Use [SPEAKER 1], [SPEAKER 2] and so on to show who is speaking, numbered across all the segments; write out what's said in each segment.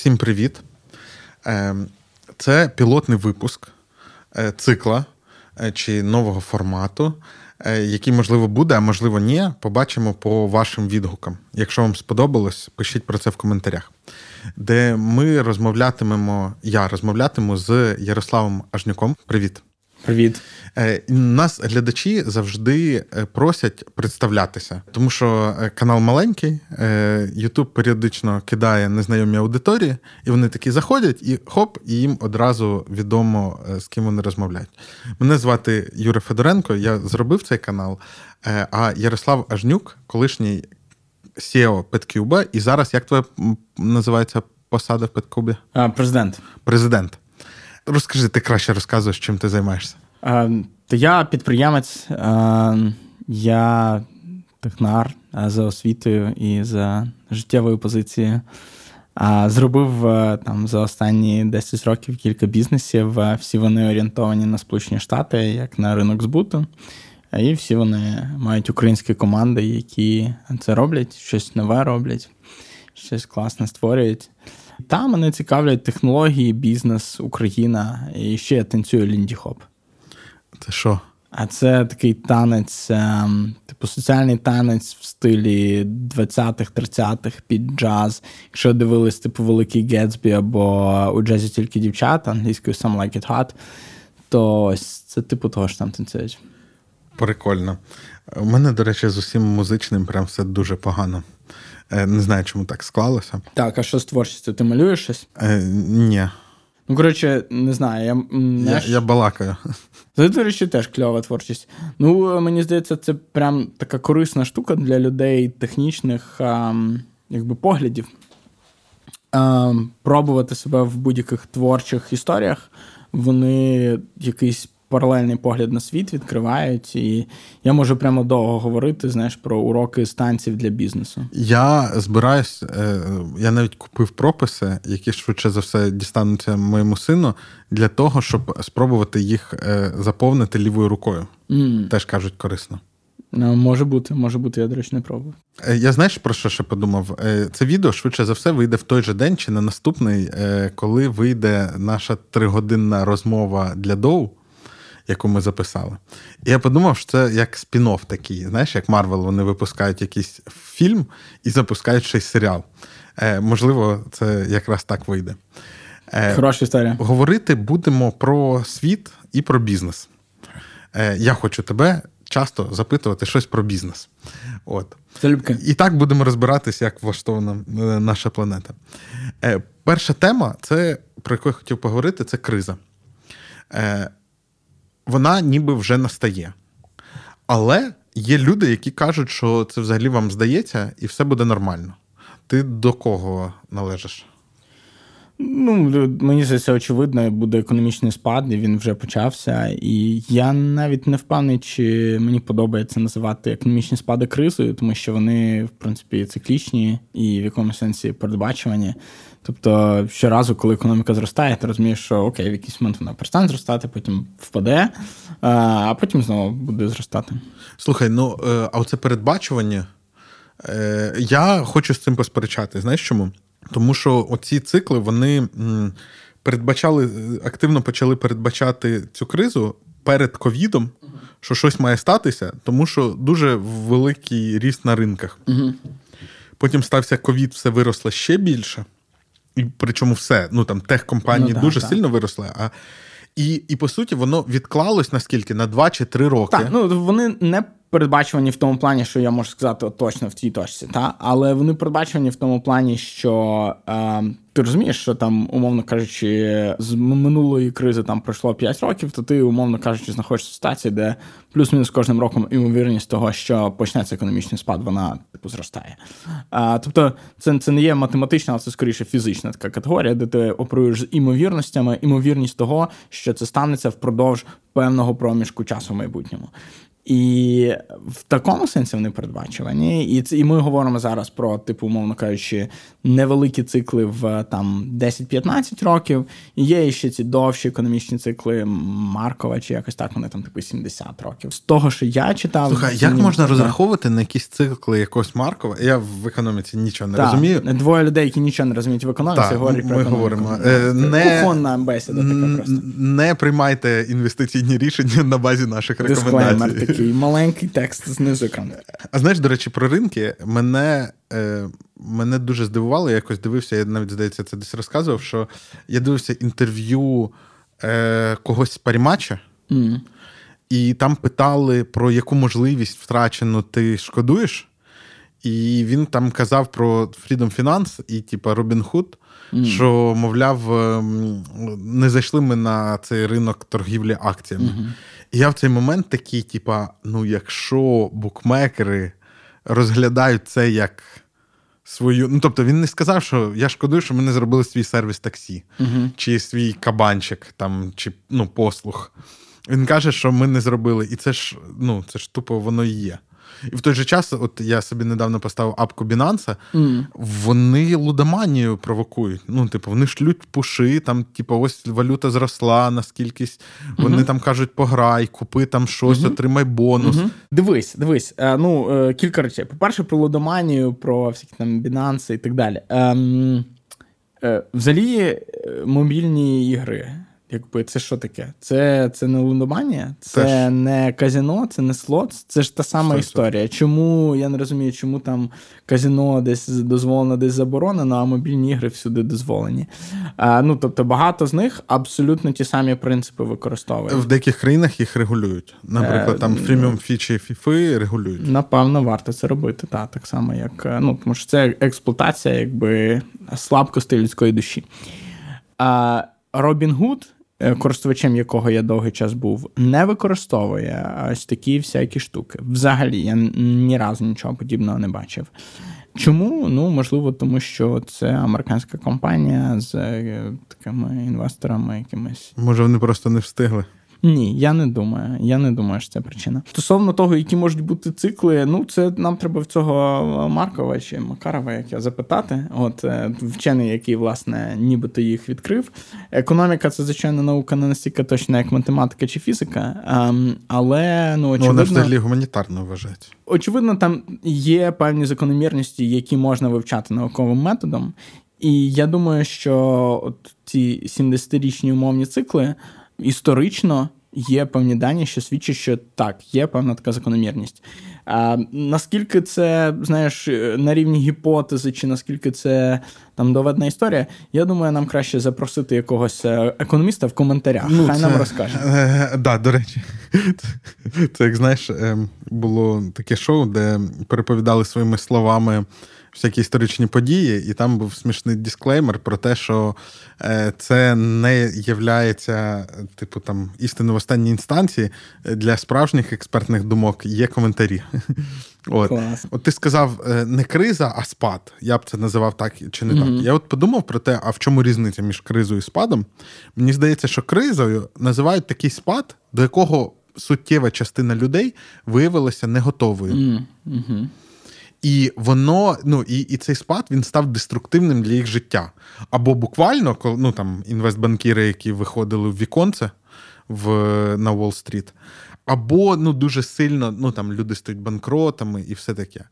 [SPEAKER 1] Всім привіт. Ем, це пілотний випуск е, цикла е, чи нового формату, е, який, можливо, буде, а можливо, ні. Побачимо по вашим відгукам. Якщо вам сподобалось, пишіть про це в коментарях, де ми розмовлятимемо. Я розмовлятиму з Ярославом Ажнюком. Привіт.
[SPEAKER 2] Привіт.
[SPEAKER 1] Е, нас глядачі завжди е, просять представлятися, тому що е, канал маленький, Ютуб періодично кидає незнайомі аудиторії, і вони такі заходять, і хоп, і їм одразу відомо, з ким вони розмовляють. Мене звати Юрій Федоренко, я зробив цей канал. А Ярослав Ажнюк, колишній SEO Петкюба, і зараз як твоя називається посада в Петкубі?
[SPEAKER 2] Президент.
[SPEAKER 1] Президент. Розкажи, ти краще розказуєш, чим ти займаєшся.
[SPEAKER 2] Е, то я підприємець, е, я технар е, за освітою і за життєвою позицією. Зробив е, там за останні 10 років кілька бізнесів. Е, всі вони орієнтовані на Сполучені Штати, як на ринок збуту. І всі вони мають українські команди, які це роблять, щось нове роблять, щось класне створюють. Там мене цікавлять технології, бізнес, Україна і ще я танцюю лінді-хоп.
[SPEAKER 1] Це що?
[SPEAKER 2] А це такий танець, ем, типу соціальний танець в стилі 20-х, 30-х під джаз. Якщо дивились, типу Великий Гетсбі або у джазі тільки дівчата, англійською Some Like It Hot, то ось це типу того ж там танцюють.
[SPEAKER 1] Прикольно. У мене, до речі, з усім музичним прям все дуже погано. Е, не знаю, чому так склалося.
[SPEAKER 2] Так, а що з творчістю? Ти малюєш щось?
[SPEAKER 1] Е, Ні.
[SPEAKER 2] Ну, коротше, не знаю. Я
[SPEAKER 1] я, я балакаю.
[SPEAKER 2] Це, до речі, теж кльова творчість. Ну, мені здається, це прям така корисна штука для людей технічних а, якби, поглядів. А, Пробувати себе в будь-яких творчих історіях. Вони якийсь паралельний погляд на світ відкривають, і я можу прямо довго говорити знаєш, про уроки станців для бізнесу.
[SPEAKER 1] Я збираюсь, е, я навіть купив прописи, які швидше за все дістануться моєму сину, для того, щоб спробувати їх е, заповнити лівою рукою. Mm. Теж кажуть корисно.
[SPEAKER 2] Ну, Може бути, може бути, я, до речі, не пробував.
[SPEAKER 1] Е, я знаєш, про що ще подумав? Це відео швидше за все вийде в той же день чи на наступний, коли вийде наша тригодинна розмова для Доу яку ми записали. І я подумав, що це як спін-офф такий. Знаєш, як Марвел, вони випускають якийсь фільм і запускають щось серіал. Е, Можливо, це якраз так вийде.
[SPEAKER 2] Е, Хороша історія.
[SPEAKER 1] Говорити будемо про світ і про бізнес. Е, Я хочу тебе часто запитувати щось про бізнес. От.
[SPEAKER 2] Залюбки.
[SPEAKER 1] І так будемо розбиратися, як влаштована е, наша планета. Е, Перша тема, це про яку я хотів поговорити, це криза. Е, вона ніби вже настає. Але є люди, які кажуть, що це взагалі вам здається, і все буде нормально. Ти до кого належиш?
[SPEAKER 2] Ну, мені здається, очевидно, буде економічний спад, і він вже почався. І я навіть не впевнений, чи мені подобається називати економічні спади кризою, тому що вони, в принципі, циклічні і в якомусь сенсі передбачувані. Тобто, щоразу, коли економіка зростає, ти розумієш, що окей, в якийсь момент вона перестане зростати, потім впаде, а потім знову буде зростати.
[SPEAKER 1] Слухай, ну е, а оце передбачування. Е, я хочу з цим посперечати. Знаєш чому? Тому що оці цикли вони передбачали, активно почали передбачати цю кризу перед ковідом, що щось має статися, тому що дуже великий ріст на ринках.
[SPEAKER 2] Угу.
[SPEAKER 1] Потім стався ковід, все виросло ще більше. І Причому все. Ну там техкомпанії ну, дуже так. сильно виросли. А і, і по суті, воно відклалось наскільки? На 2 чи 3 роки.
[SPEAKER 2] Так, ну вони не передбачувані в тому плані, що я можу сказати точно в цій точці, та але вони передбачувані в тому плані, що е, ти розумієш, що там, умовно кажучи, з минулої кризи там пройшло 5 років, то ти, умовно кажучи, знаходишся в ситуації, де плюс-мінус кожним роком ймовірність того, що почнеться економічний спад, вона типу зростає. А, Тобто, це це не є математична, але це скоріше фізична така категорія, де ти оперуєш з імовірностями, імовірність того, що це станеться впродовж певного проміжку часу в майбутньому. І в такому сенсі вони передбачувані. І це, і ми говоримо зараз про, типу, умовно кажучи, невеликі цикли в там 10-15 років. І є ще ці довші економічні цикли Маркова, чи якось так вони там типу 70 років. З того, що я читав,
[SPEAKER 1] Слухай, як можна розраховувати на якісь цикли якогось Маркова? Я в економіці нічого не
[SPEAKER 2] так,
[SPEAKER 1] розумію.
[SPEAKER 2] Двоє людей, які нічого не розуміють в економіці,
[SPEAKER 1] так,
[SPEAKER 2] говорять про
[SPEAKER 1] ми
[SPEAKER 2] економіку.
[SPEAKER 1] говоримо. Е, не,
[SPEAKER 2] Кухонна бесіда така просто.
[SPEAKER 1] Не приймайте інвестиційні рішення на базі наших рекомендацій.
[SPEAKER 2] Такий маленький текст знизу екрану.
[SPEAKER 1] А знаєш, до речі, про ринки мене е, мене дуже здивувало. Я якось дивився, я навіть здається, це десь розказував. Що я дивився інтерв'ю е, когось з парімача,
[SPEAKER 2] mm.
[SPEAKER 1] і там питали, про яку можливість втрачену ти шкодуєш. І він там казав про Freedom Finance і, типа, Robinhood, mm. що, мовляв, ем, не зайшли ми на цей ринок торгівлі акціями. Mm-hmm. І я в цей момент такий, типа, ну, якщо букмекери розглядають це як свою. Ну, тобто, він не сказав, що я шкодую, що ми не зробили свій сервіс таксі,
[SPEAKER 2] uh-huh.
[SPEAKER 1] чи свій кабанчик, там, чи ну, послуг. Він каже, що ми не зробили. І це ж ну, це ж тупо воно і є. І в той же час, от я собі недавно поставив апку Binance,
[SPEAKER 2] mm.
[SPEAKER 1] вони лудоманію провокують. Ну, типу, вони шлють пуши, там, типу, ось валюта зросла, наскільки вони mm-hmm. там кажуть, пограй, купи там щось, mm-hmm. отримай бонус. Mm-hmm.
[SPEAKER 2] Дивись, дивись. Е, ну, е, кілька речей. По-перше, про лудоманію, про всякі там Binance і так далі. Ем, е, взагалі, мобільні ігри. Якби це що таке? Це це не лудоманія, це Теж. не казіно, це не слот, це ж та сама Все історія. Чому я не розумію, чому там казіно десь дозволено, десь заборонено, а мобільні ігри всюди дозволені. А, Ну тобто багато з них абсолютно ті самі принципи використовують.
[SPEAKER 1] В деяких країнах їх регулюють. Наприклад, там фріміум фічі фіфи регулюють.
[SPEAKER 2] Напевно, варто це робити, так, так само, як ну, тому що це експлуатація якби слабкості людської душі. А Робін Гуд Е, користувачем якого я довгий час був, не використовує ось такі всякі штуки. Взагалі, я ні разу нічого подібного не бачив. Чому? Ну, можливо, тому що це американська компанія з е, такими інвесторами якимись.
[SPEAKER 1] Може, вони просто не встигли.
[SPEAKER 2] Ні, я не думаю. Я не думаю, що це причина. Стосовно того, які можуть бути цикли, ну це нам треба в цього Маркова чи Макарова, як я запитати. От е, вчений, який власне нібито їх відкрив. Економіка це звичайно наука не настільки точна, як математика чи фізика, ем, але ну очевидно... Ну,
[SPEAKER 1] вона взагалі гуманітарно вважається.
[SPEAKER 2] Очевидно, там є певні закономірності, які можна вивчати науковим методом. І я думаю, що от ці 70-річні умовні цикли історично є певні дані, що свідчать, що так, є певна така закономірність. А Наскільки це, знаєш, на рівні гіпотези, чи наскільки це там доведена історія, я думаю, нам краще запросити якогось е, економіста в коментарях. Ну, Хай це, нам розкаже.
[SPEAKER 1] Е, да, до речі, це як знаєш, ем, було таке шоу, де переповідали своїми словами всякі історичні події, і там був смішний дисклеймер про те, що е, це не являється, типу, там істинно в останній інстанції для справжніх експертних думок є коментарі. От От ти сказав е, не криза, а спад. Я б це називав так чи не mm-hmm. так. Я от подумав про те, а в чому різниця між кризою і спадом. Мені здається, що кризою називають такий спад, до якого суттєва частина людей виявилася не готовою.
[SPEAKER 2] Mm-hmm.
[SPEAKER 1] І воно, ну і і цей спад він став деструктивним для їх життя. Або буквально, ну там інвестбанкіри, які виходили в віконце в, на Уолл-стріт, або ну дуже сильно ну там люди стають банкротами і все таке.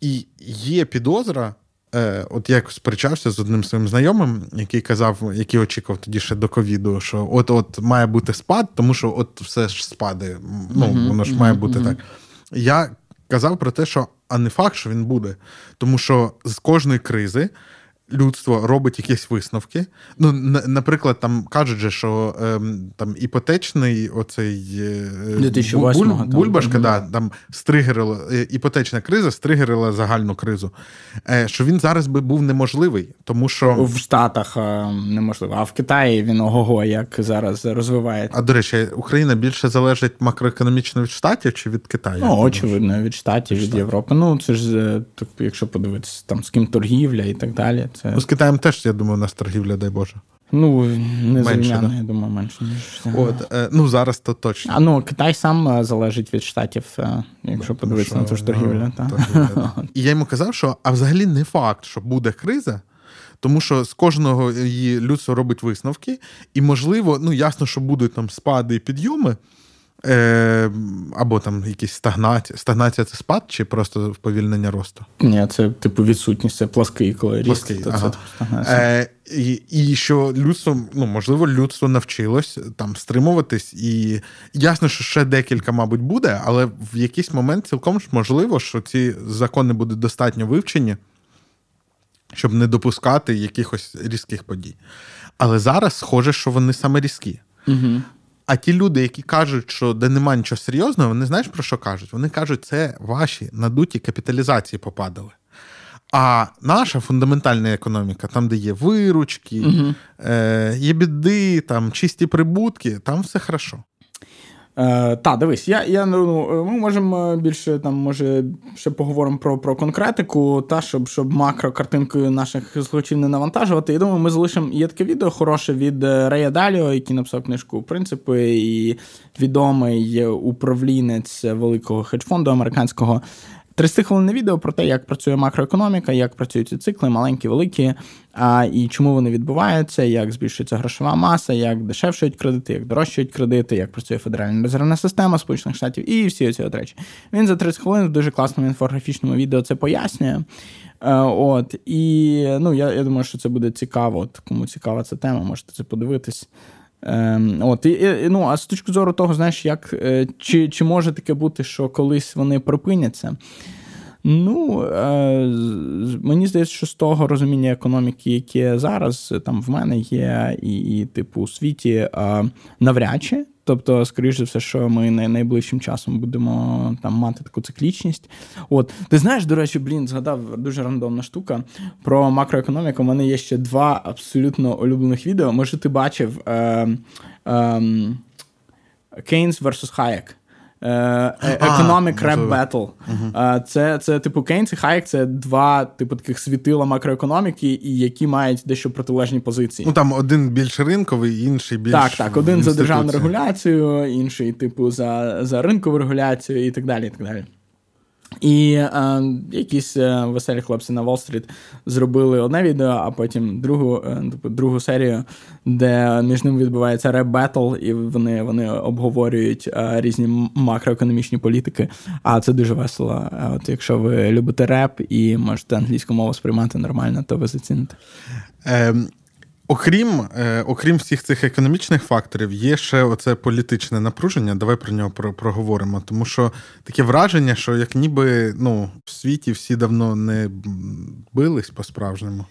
[SPEAKER 1] І є підозра. Е, От я якось сперечався з одним своїм знайомим, який казав, який очікував тоді ще до ковіду, що от-от має бути спад, тому що от все ж спаде. Ну, воно ж має бути так. Я казав про те, що а не факт, що він буде. Тому що з кожної кризи людство робить якісь висновки. Ну, наприклад, там кажуть, же, що ем, там іпотечний оцей
[SPEAKER 2] е, буль,
[SPEAKER 1] бульбашка, там, да, там стригерила, е, іпотечна криза стригерила загальну кризу. Е, Що він зараз би був неможливий, тому що
[SPEAKER 2] в Штатах е, неможливо, а в Китаї він ого, як зараз розвивається.
[SPEAKER 1] А до речі, Україна більше залежить макроекономічно від штатів чи від Китаю?
[SPEAKER 2] Ну, очевидно, від штатів, від, від Європи. Ну це ж так, якщо подивитися, там з ким торгівля і так далі. Це...
[SPEAKER 1] Ну, з Китаєм теж, я думаю, у нас торгівля, дай Боже.
[SPEAKER 2] Ну, не зрівняно, я думаю, менше, ніж.
[SPEAKER 1] От, е, Ну, зараз то точно.
[SPEAKER 2] А ну, Китай сам е, залежить від штатів, е, якщо подивитися на цю ж торгівлю.
[SPEAKER 1] Ну, І я йому казав, що а взагалі не факт, що буде криза. Тому що з кожного її людство робить висновки, і, можливо, ну ясно, що будуть там спади і підйоми, Е, Або там якісь стагнація. Стагнація це спад чи просто вповільнення росту?
[SPEAKER 2] Ні, це типу відсутність, це плаский, коли
[SPEAKER 1] плаский,
[SPEAKER 2] ріст, то
[SPEAKER 1] ага.
[SPEAKER 2] це
[SPEAKER 1] Е, І і що людство, ну можливо, людство навчилось там стримуватись, і ясно, що ще декілька, мабуть, буде, але в якийсь момент цілком ж можливо, що ці закони будуть достатньо вивчені, щоб не допускати якихось різких подій. Але зараз схоже, що вони саме різкі.
[SPEAKER 2] Угу.
[SPEAKER 1] А ті люди, які кажуть, що де немає нічого серйозного, вони знаєш про що кажуть? Вони кажуть, це ваші надуті капіталізації попадали. А наша фундаментальна економіка, там, де є виручки, угу. е, є біди, там чисті прибутки, там все хорошо.
[SPEAKER 2] Е, Та, дивись, я, я ну, ми можемо більше там, може, ще поговоримо про про конкретику, та щоб щоб макрокартинкою наших слухачів не навантажувати. Я думаю, ми залишимо є таке відео хороше від е, Рея Даліо, який написав книжку принципи, і відомий управлінець великого хедж-фонду американського. 30 хвилинне відео про те, як працює макроекономіка, як працюють ці цикли, маленькі, великі, а, і чому вони відбуваються, як збільшується грошова маса, як дешевшують кредити, як дорожчають кредити, як працює федеральна резервна система Сполучених Штатів і всі ці речі. Він за 30 хвилин в дуже класному інфографічному відео це пояснює. Е, от, І ну, я я думаю, що це буде цікаво. От, Кому цікава ця тема, можете це подивитись. Ем, от, і, ну, А з точки зору того, знаєш, як, е, чи чи може таке бути, що колись вони припиняться? Ну, е, мені здається, що з того розуміння економіки, яке зараз там в мене є, і, і типу, у світі, е, навряд чи. Тобто, скоріш за все, що ми найближчим часом будемо там мати таку циклічність. От, ти знаєш, до речі, блін, згадав дуже рандомна штука про макроекономіку. У мене є ще два абсолютно улюблених відео. Може, ти бачив е, е, Кейнс versus Hayek. Economic Rap Battle. Uh-huh. Це, це, типу, Кейнс і Хайек це два, типу, таких світила макроекономіки, і які мають дещо протилежні позиції.
[SPEAKER 1] Ну там один більш ринковий, інший більш.
[SPEAKER 2] Так, так. Один за державну регуляцію, інший, типу, за за ринкову регуляцію і так далі. і так далі. І е, якісь е, веселі хлопці на Уолл-стріт зробили одне відео, а потім другу е, типу, другу серію, де між ними відбувається rap battle, і вони вони обговорюють е, різні макроекономічні політики. А це дуже весело. От Якщо ви любите реп і можете англійську мову сприймати нормально, то ви заціните.
[SPEAKER 1] Ем, Окрім е, окрім всіх цих економічних факторів, є ще оце політичне напруження. Давай про нього проговоримо. Тому що таке враження, що як ніби ну, в світі всі давно не бились по-справжньому.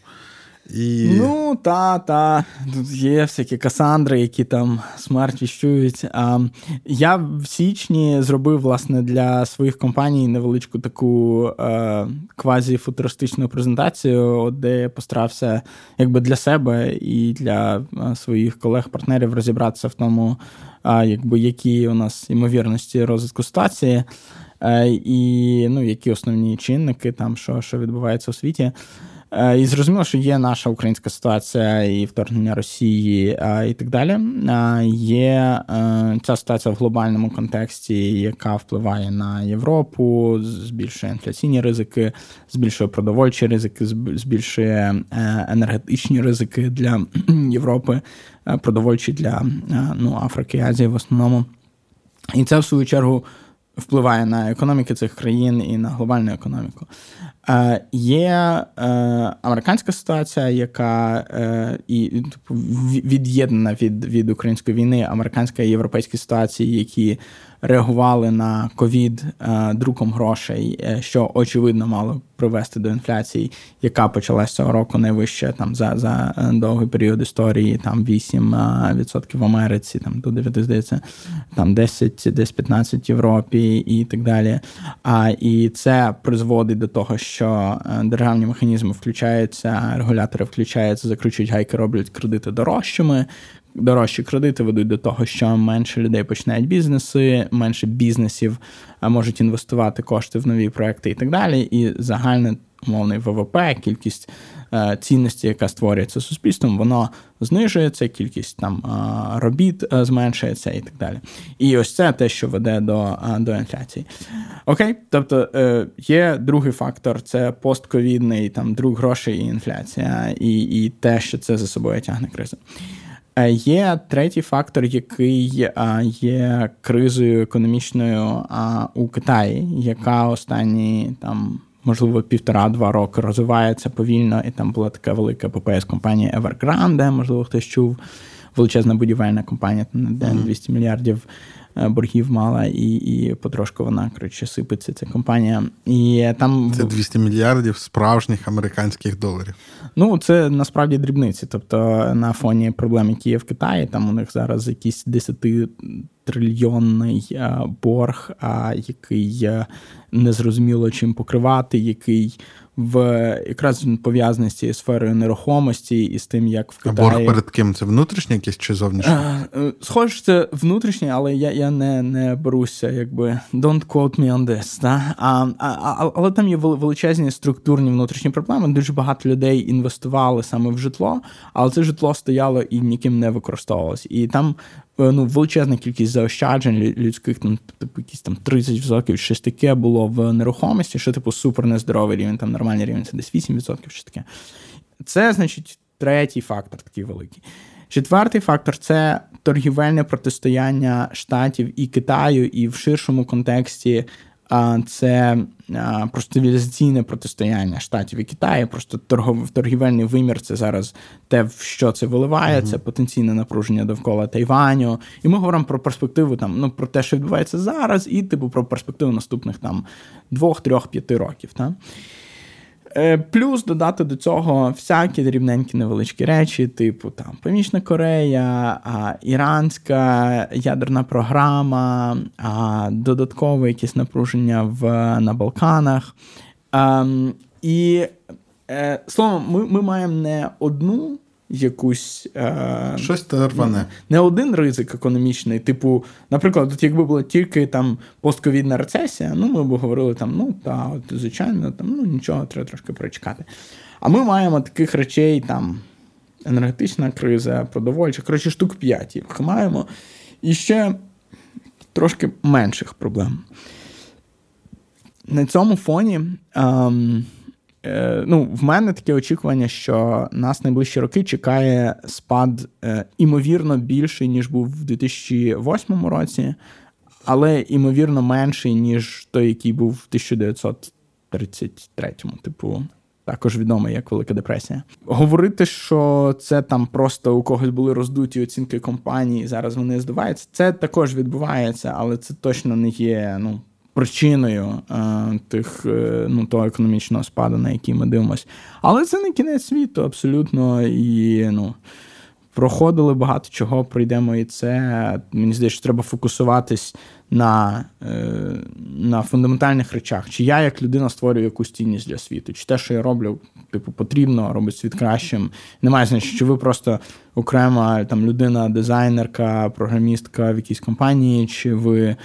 [SPEAKER 1] І...
[SPEAKER 2] Ну, та, та. Тут є всякі Касандри, які там смерть віщують. А, Я в січні зробив власне для своїх компаній невеличку таку е, квазі-футуристичну презентацію, де я постарався якби для себе і для своїх колег-партнерів розібратися в тому, а, якби які у нас ймовірності розвитку ситуації, е, і ну, які основні чинники, там, що, що відбувається у світі. Е, і зрозуміло, що є наша українська ситуація і вторгнення Росії і так далі. Є е, ця ситуація в глобальному контексті, яка впливає на Європу, збільшує інфляційні ризики, збільшує продовольчі ризики, збільшує е, енергетичні ризики для Європи, продовольчі для ну, Африки Азії в основному. І це в свою чергу впливає на економіки цих країн і на глобальну економіку. Е, Є е, американська ситуація, яка е, і типу, від'єднана від від української війни, американська і європейські ситуації, які реагували на ковід е, друком грошей, е, що очевидно мало привести до інфляції, яка почалася цього року найвище там за за е, довгий період історії, там 8% в Америці, там до 9, здається, там 10, десь 15 в Європі і так далі. А і це призводить до того, що державні механізми включаються, регулятори включаються, закручують гайки, роблять кредити дорожчими дорожчі кредити ведуть до того, що менше людей починають бізнеси, менше бізнесів можуть інвестувати кошти в нові проекти і так далі. І загальне умовний ВВП, кількість Е, цінності, яка створюється суспільством, воно знижується, кількість там робіт е, зменшується і так далі. І ось це те, що веде до до інфляції. Окей, тобто е, є другий фактор це постковідний там друг грошей і інфляція, і, і те, що це за собою тягне кризу. Є третій фактор, який є кризою економічною у Китаї, яка останні там можливо, півтора-два роки розвивається повільно, і там була така велика ППС з компанії Evergrande, можливо, хтось чув. Величезна будівельна компанія, там де 200 мільярдів Е, боргів мала, і і потрошку вона коротше, сипеться ця компанія. І там
[SPEAKER 1] Це 200 мільярдів справжніх американських доларів.
[SPEAKER 2] Ну, це насправді дрібниці. Тобто, на фоні проблем, які є в Китаї, там у них зараз якийсь 10 трильйонний е, борг, який е, незрозуміло чим покривати, який в якраз пов'язаний з цією сферою нерухомості і з тим, як в Китаї...
[SPEAKER 1] А борг перед ким? Це внутрішнє якесь чи зовнішнє?
[SPEAKER 2] Е, схоже, це внутрішнє, але я я не не беруся, якби don't quote me on this. Да? А, а, Але там є величезні структурні внутрішні проблеми. Дуже багато людей інвестували саме в житло, але це житло стояло і ніким не використовувалось. І там ну, величезна кількість заощаджень людських, там, типу, якісь там 30%, щось таке було в нерухомості, що, типу, супер нездоровий рівень, там нормальний рівень це десь 8%, щось таке. Це, значить, третій фактор такий великий. Четвертий фактор це торгівельне протистояння Штатів і Китаю, і в ширшому контексті це просто цивілізаційне протистояння штатів і Китаю. Просто торгов, торгівельний вимір це зараз те, в що це виливає, це потенційне напруження довкола Тайваню. І ми говоримо про перспективу там, ну про те, що відбувається зараз, і типу про перспективу наступних там двох, трьох, п'яти років. Та? Е, плюс додати до цього всякі дрібненькі невеличкі речі, типу там Північна Корея, іранська ядерна програма, додаткове якісь напруження в, на Балканах. А, і е, словом, ми, ми маємо не одну якусь
[SPEAKER 1] е, щось та рване.
[SPEAKER 2] Не один ризик економічний. Типу, наприклад, от якби була тільки там постковідна рецесія, ну ми б говорили там, ну та, от, звичайно, там ну нічого, треба трошки прочекати. А ми маємо таких речей, там енергетична криза, продовольча, коротше, штук 5 їх маємо. І ще трошки менших проблем. На цьому фоні. Ем, ну, в мене таке очікування, що нас найближчі роки чекає спад е, імовірно більший, ніж був в 2008 році, але імовірно менший, ніж той, який був в 1933-му. Типу, також відомий як Велика депресія. Говорити, що це там просто у когось були роздуті оцінки компанії, зараз вони здуваються. Це також відбувається, але це точно не є ну причиною е, тих е, ну, того економічного спаду, на який ми дивимося. Але це не кінець світу, абсолютно. І ну, проходили багато чого, пройдемо і це. Мені здається, що треба фокусуватись на е, на фундаментальних речах. Чи я, як людина, створюю якусь цінність для світу, чи те, що я роблю, типу, потрібно, робить світ кращим. Немає значення, що ви просто окрема там людина, дизайнерка, програмістка в якійсь компанії, чи ви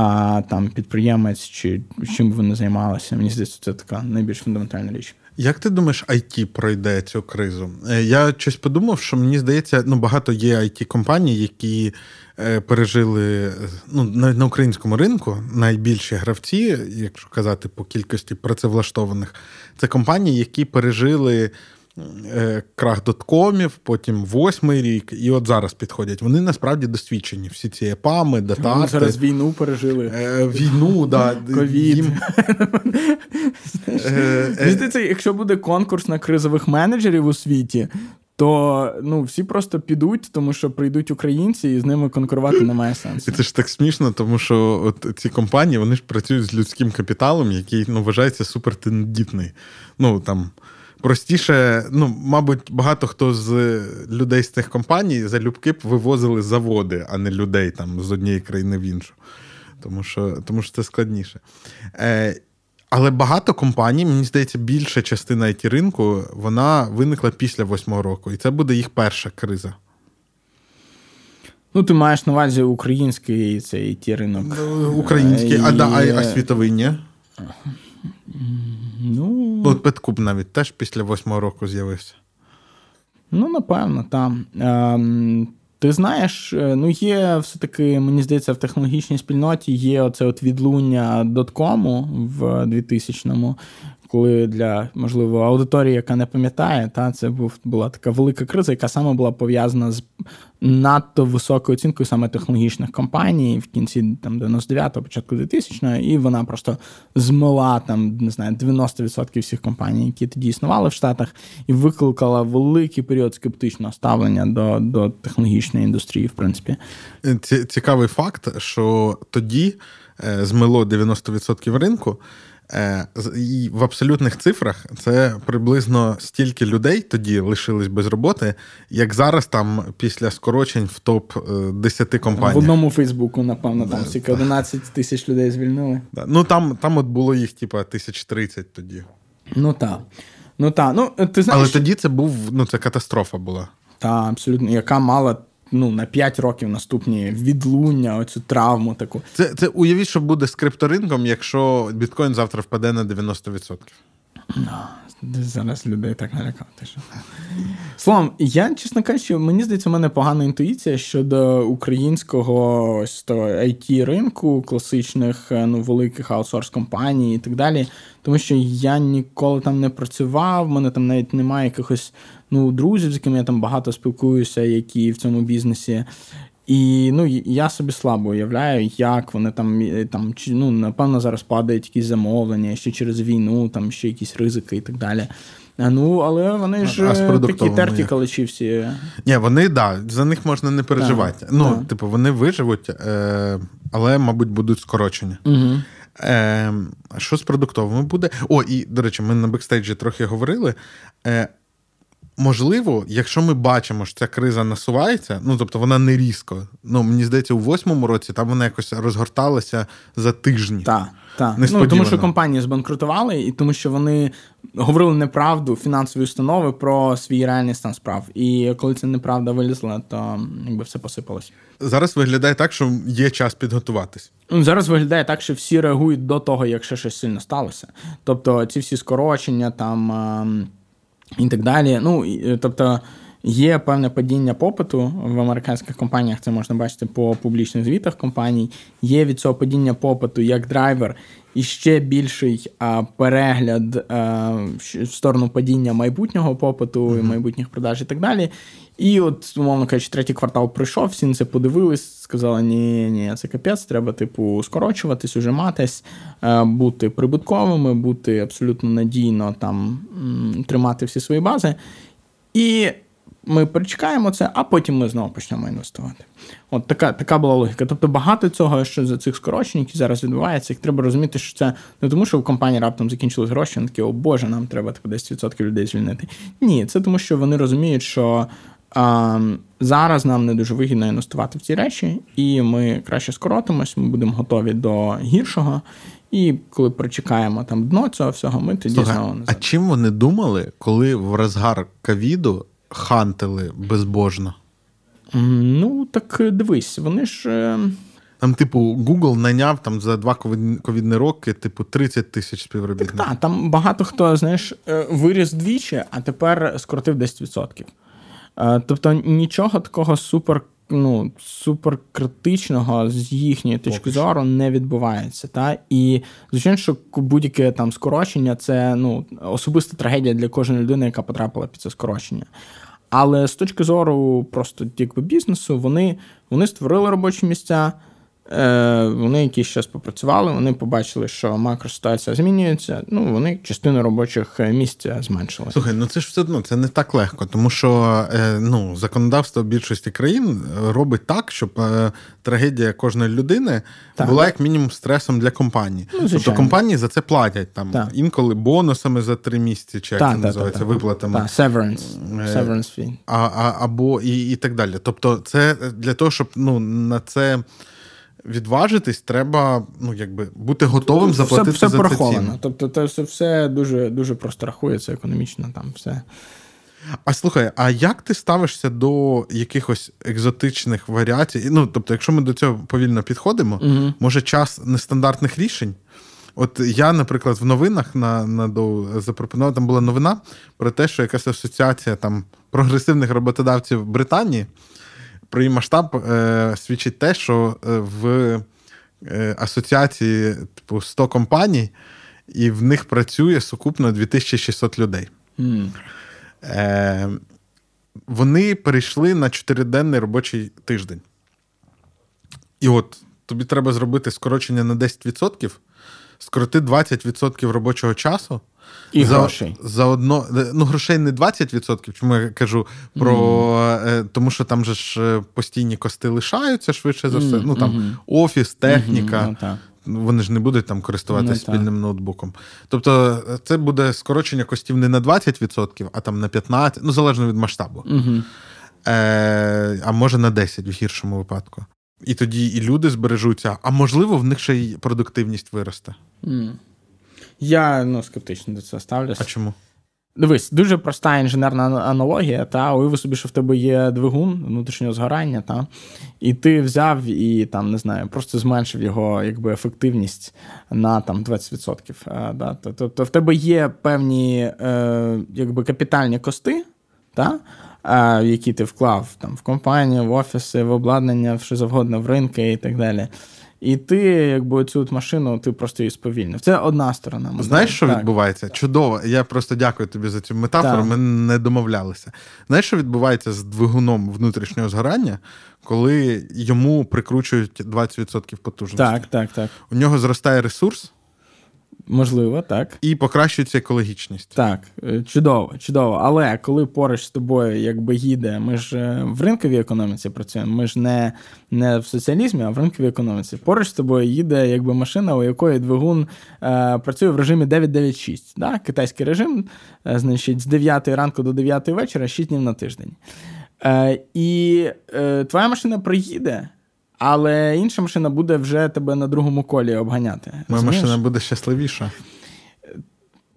[SPEAKER 2] а там підприємець чи чим ви не займалися. Мені здається, це така найбільш фундаментальна річ.
[SPEAKER 1] Як ти думаєш, IT пройде цю кризу? Е, я щось подумав, що мені здається, ну багато є it компаній які е, пережили ну, на, українському ринку найбільші гравці, якщо казати по кількості працевлаштованих, це компанії, які пережили крах доткомів, потім восьмий рік, і от зараз підходять. Вони насправді досвідчені. Всі ці епами, датарти. Вони
[SPEAKER 2] зараз війну пережили.
[SPEAKER 1] Е, війну, да.
[SPEAKER 2] Ковід. Е, якщо буде конкурс на кризових менеджерів у світі, то ну, всі просто підуть, тому що прийдуть українці, і з ними конкурувати немає сенсу.
[SPEAKER 1] І це ж так смішно, тому що от ці компанії вони ж працюють з людським капіталом, який ну, вважається супертендітний. Ну, там... Простіше, ну, мабуть, багато хто з людей з цих компаній залюбки б вивозили заводи, а не людей там з однієї країни в іншу. Тому що тому що це складніше. Е, Але багато компаній, мені здається, більша частина it ринку вона виникла після восьмого року, і це буде їх перша криза.
[SPEAKER 2] Ну, ти маєш на увазі український цей it ринок.
[SPEAKER 1] Ну, український, а, і... а, а світовий ні? Петкуб навіть теж після восьмого року з'явився.
[SPEAKER 2] Ну, напевно, так. Ем, ти знаєш, е, ну є все-таки, мені здається, в технологічній спільноті є оце от відлуння доткому в 2000-му, коли для можливо аудиторії, яка не пам'ятає, та це був була така велика криза, яка саме була пов'язана з надто високою оцінкою саме технологічних компаній в кінці там 99-го, початку 2000-го, і вона просто змила там не знаю 90% всіх компаній, які тоді існували в Штатах, і викликала великий період скептичного ставлення до, до технологічної індустрії, в принципі.
[SPEAKER 1] Цікавий факт, що тоді е, змило 90% ринку. Е, і в абсолютних цифрах це приблизно стільки людей тоді лишились без роботи, як зараз там після скорочень в топ 10 компаній.
[SPEAKER 2] В одному Фейсбуку, напевно, там стільки 11 тисяч людей звільнили.
[SPEAKER 1] Ну там там от було їх, типа, 1030 тоді.
[SPEAKER 2] Ну так. Ну так. Ну, ти знаєш...
[SPEAKER 1] Але тоді це був ну це катастрофа була.
[SPEAKER 2] Так, абсолютно, яка мала ну, на 5 років наступні відлуння, оцю травму таку.
[SPEAKER 1] Це це уявіть, що буде з крипторинком, якщо біткоін завтра впаде на 90%.
[SPEAKER 2] Зараз людей так налякати. Що... Словом, я, чесно кажучи, мені здається, у мене погана інтуїція щодо українського ось то it ринку, класичних е, ну, великих аутсорс компаній і так далі. Тому що я ніколи там не працював, в мене там навіть немає якихось ну, друзів, з якими я там багато спілкуюся, які в цьому бізнесі. І ну, я собі слабо уявляю, як вони там там ну, напевно зараз падають якісь замовлення, ще через війну, там ще якісь ризики і так далі. Ну, але вони ж такі терті калачі всі.
[SPEAKER 1] Ні, вони да, за них можна не переживати. Да, ну, да. типу, вони виживуть, е, але, мабуть, будуть скорочені.
[SPEAKER 2] Угу.
[SPEAKER 1] Е, Що з продуктовими буде? О, і до речі, ми на бекстейджі трохи говорили. Е, Можливо, якщо ми бачимо, що ця криза насувається, ну тобто вона не різко. Ну мені здається, у восьмому році там вона якось розгорталася за тижні.
[SPEAKER 2] Так, так. Ну, тому що компанії збанкрутували, і тому що вони говорили неправду фінансові установи про свій реальний стан справ. І коли ця неправда вилізла, то якби все посипалось.
[SPEAKER 1] Зараз виглядає так, що є час підготуватись.
[SPEAKER 2] Ну, зараз виглядає так, що всі реагують до того, якщо щось сильно сталося. Тобто, ці всі скорочення там. І так далі. Ну, е, Тобто є певне падіння попиту в американських компаніях, це можна бачити по публічних звітах компаній. Є від цього падіння попиту як драйвер і ще більший а, перегляд а, в сторону падіння майбутнього попиту, mm-hmm. майбутніх продаж і так далі. І от, умовно кажучи, третій квартал прийшов, всі на це подивились, сказали, ні, ні, це капець, треба, типу, скорочуватись, ужиматись, е, бути прибутковими, бути абсолютно надійно там тримати всі свої бази. І ми перечекаємо це, а потім ми знову почнемо інвестувати. От така така була логіка. Тобто багато цього, що за цих скорочень, які зараз відбуваються, їх треба розуміти, що це не тому, що в компанії раптом закінчились гроші, вони такі, о Боже, нам треба 10% типу, людей звільнити. Ні, це тому, що вони розуміють, що а, Зараз нам не дуже вигідно інвестувати в ці речі, і ми краще скоротимось, ми будемо готові до гіршого. І коли прочекаємо там дно цього всього, ми тоді Слухай, знову
[SPEAKER 1] А чим вони думали, коли в розгар ковіду хантили безбожно?
[SPEAKER 2] Ну, так дивись, вони ж. Е,
[SPEAKER 1] там, типу, Google найняв там за два ковідні роки, типу, 30 тисяч співробітників.
[SPEAKER 2] Так, так, там багато хто, знаєш, е, виріс двічі, а тепер скоротив 10%. Е, тобто нічого такого супер ну, супер критичного з їхньої точки зору не відбувається. Та? І звичайно, що будь-яке там скорочення це ну, особиста трагедія для кожної людини, яка потрапила під це скорочення. Але з точки зору просто якби бізнесу, вони, вони створили робочі місця. Е, вони якийсь час попрацювали, вони побачили, що макроситуація змінюється. Ну вони частину робочих місць зменшили.
[SPEAKER 1] Слухай, ну це ж все одно це не так легко, тому що е, ну законодавство більшості країн робить так, щоб е, трагедія кожної людини так. була як мінімум стресом для компанії. Ну, тобто компанії за це платять там так. інколи бонусами за три місяці, чи як так, це називається виплатами.
[SPEAKER 2] Severance. Severance fee.
[SPEAKER 1] А, а, або і, і так далі. Тобто, це для того, щоб ну на це відважитись, треба ну, якби, бути готовим заплатити
[SPEAKER 2] все,
[SPEAKER 1] все
[SPEAKER 2] за це ціну. Тобто, це все все дуже дуже просто рахується економічно. там все.
[SPEAKER 1] А слухай, а як ти ставишся до якихось екзотичних варіацій? Ну, тобто, якщо ми до цього повільно підходимо,
[SPEAKER 2] угу.
[SPEAKER 1] може час нестандартних рішень? От я, наприклад, в новинах на, на запропонував, там була новина про те, що якась асоціація там прогресивних роботодавців Британії про її масштаб е, свідчить те, що е, в е, асоціації типу 100 компаній, і в них працює сукупно 2600 людей. Mm. Е, Вони перейшли на чотириденний робочий тиждень. І от тобі треба зробити скорочення на 10%, скороти 20% робочого часу.
[SPEAKER 2] І за, грошей.
[SPEAKER 1] Заодно, ну, грошей не 20%, чому я кажу про. Mm. Тому що там же ж е, постійні кости лишаються швидше за все. Mm. Ну там mm-hmm. офіс, техніка. Mm-hmm. Ну, Вони ж не будуть там користуватися ну, спільним так. ноутбуком. Тобто, е, це буде скорочення костів не на 20%, а там на 15%, ну залежно від масштабу.
[SPEAKER 2] Угу.
[SPEAKER 1] Е, А може на 10% в гіршому випадку. І тоді і люди збережуться, а можливо, в них ще й продуктивність виросте.
[SPEAKER 2] Я ну, скептично до цього ставлюся.
[SPEAKER 1] А чому?
[SPEAKER 2] Дивись, дуже проста інженерна аналогія. Та уяви собі, що в тебе є двигун внутрішнього згорання, та і ти взяв і там не знаю, просто зменшив його якби ефективність на там 20%. А, да? Тобто в тебе є певні е, якби капітальні кости, та, е, які ти вклав там в компанію, в офіси, в обладнання, в що завгодно, в ринки і так далі. І ти, якби цю машину, ти просто її сповільнив. Це одна сторона.
[SPEAKER 1] Моделі. Знаєш, що так. відбувається? Чудово. Я просто дякую тобі за цю метафору. Так. Ми не домовлялися. Знаєш, що відбувається з двигуном внутрішнього згорання, коли йому прикручують 20% потужності?
[SPEAKER 2] Так, так, так.
[SPEAKER 1] У нього зростає ресурс.
[SPEAKER 2] Можливо, так.
[SPEAKER 1] І покращується екологічність.
[SPEAKER 2] Так, е, чудово, чудово. Але коли поруч з тобою якби їде, ми ж е, в ринковій економіці працюємо, ми ж не не в соціалізмі, а в ринковій економіці. Поруч з тобою їде якби машина, у якої двигун е, працює в режимі 996. Да? Китайський режим, е, значить, з 9 ранку до 9 вечора, 6 днів на тиждень. Е, І е, твоя машина приїде. Але інша машина буде вже тебе на другому колі обганяти.
[SPEAKER 1] Моя розумієш? машина буде щасливіша.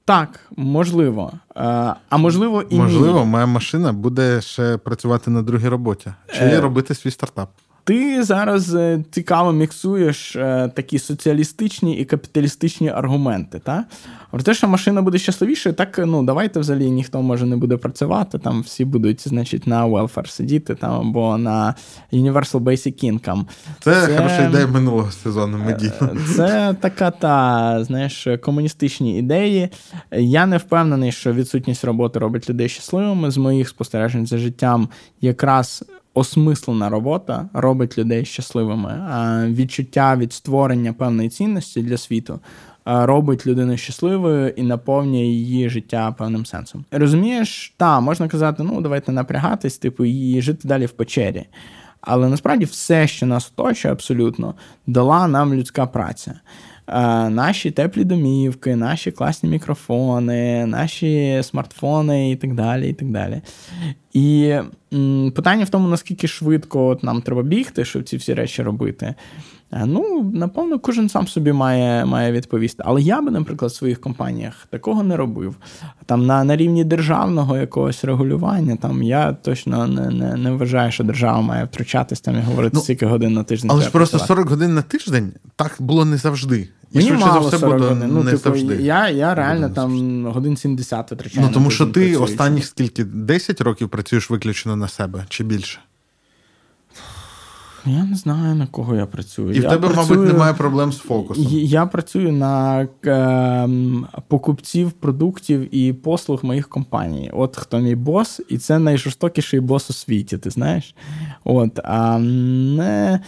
[SPEAKER 2] Так, можливо. А можливо, і
[SPEAKER 1] можливо,
[SPEAKER 2] ні.
[SPEAKER 1] моя машина буде ще працювати на другій роботі, чи е... робити свій стартап.
[SPEAKER 2] Ти зараз е, цікаво міксуєш е, такі соціалістичні і капіталістичні аргументи. Та? Про те, що машина буде щасливішою, так ну давайте взагалі ніхто може не буде працювати. Там всі будуть, значить, на welfare сидіти там або на Universal Basic Income.
[SPEAKER 1] Це, це хороша ідея минулого сезону. медійно.
[SPEAKER 2] Е, це така та знаєш, комуністичні ідеї. Я не впевнений, що відсутність роботи робить людей щасливими. З моїх спостережень за життям якраз осмислена робота робить людей щасливими. А відчуття від створення певної цінності для світу робить людину щасливою і наповнює її життя певним сенсом. Розумієш, та можна казати, ну давайте напрягатись, типу, і жити далі в печері. Але насправді все, що нас оточує, абсолютно, дала нам людська праця. Наші теплі домівки, наші класні мікрофони, наші смартфони і так далі. І так далі. І питання в тому, наскільки швидко от нам треба бігти, щоб ці всі речі робити. Ну, напевно, кожен сам собі має має відповісти. Але я би, наприклад, в своїх компаніях такого не робив. Там на на рівні державного якогось регулювання, там я точно не не, не вважаю, що держава має втручатись там і говорити ну, скільки годин на тиждень.
[SPEAKER 1] Але ж просто 40 годин на тиждень так було не завжди.
[SPEAKER 2] І Мені мало за все 40 годин. Ну, не типу, завжди. Я я реально там годин 70 витрачаю.
[SPEAKER 1] Ну, тому що ти працюючи. останніх скільки 10 років працюєш виключно на себе чи більше?
[SPEAKER 2] Я не знаю, на кого я працюю.
[SPEAKER 1] І в тебе, працюю, мабуть, немає проблем з фокусом.
[SPEAKER 2] Я працюю на е, покупців продуктів і послуг моїх компаній. От хто мій бос, і це найжорстокіший бос у світі, ти знаєш? От, а не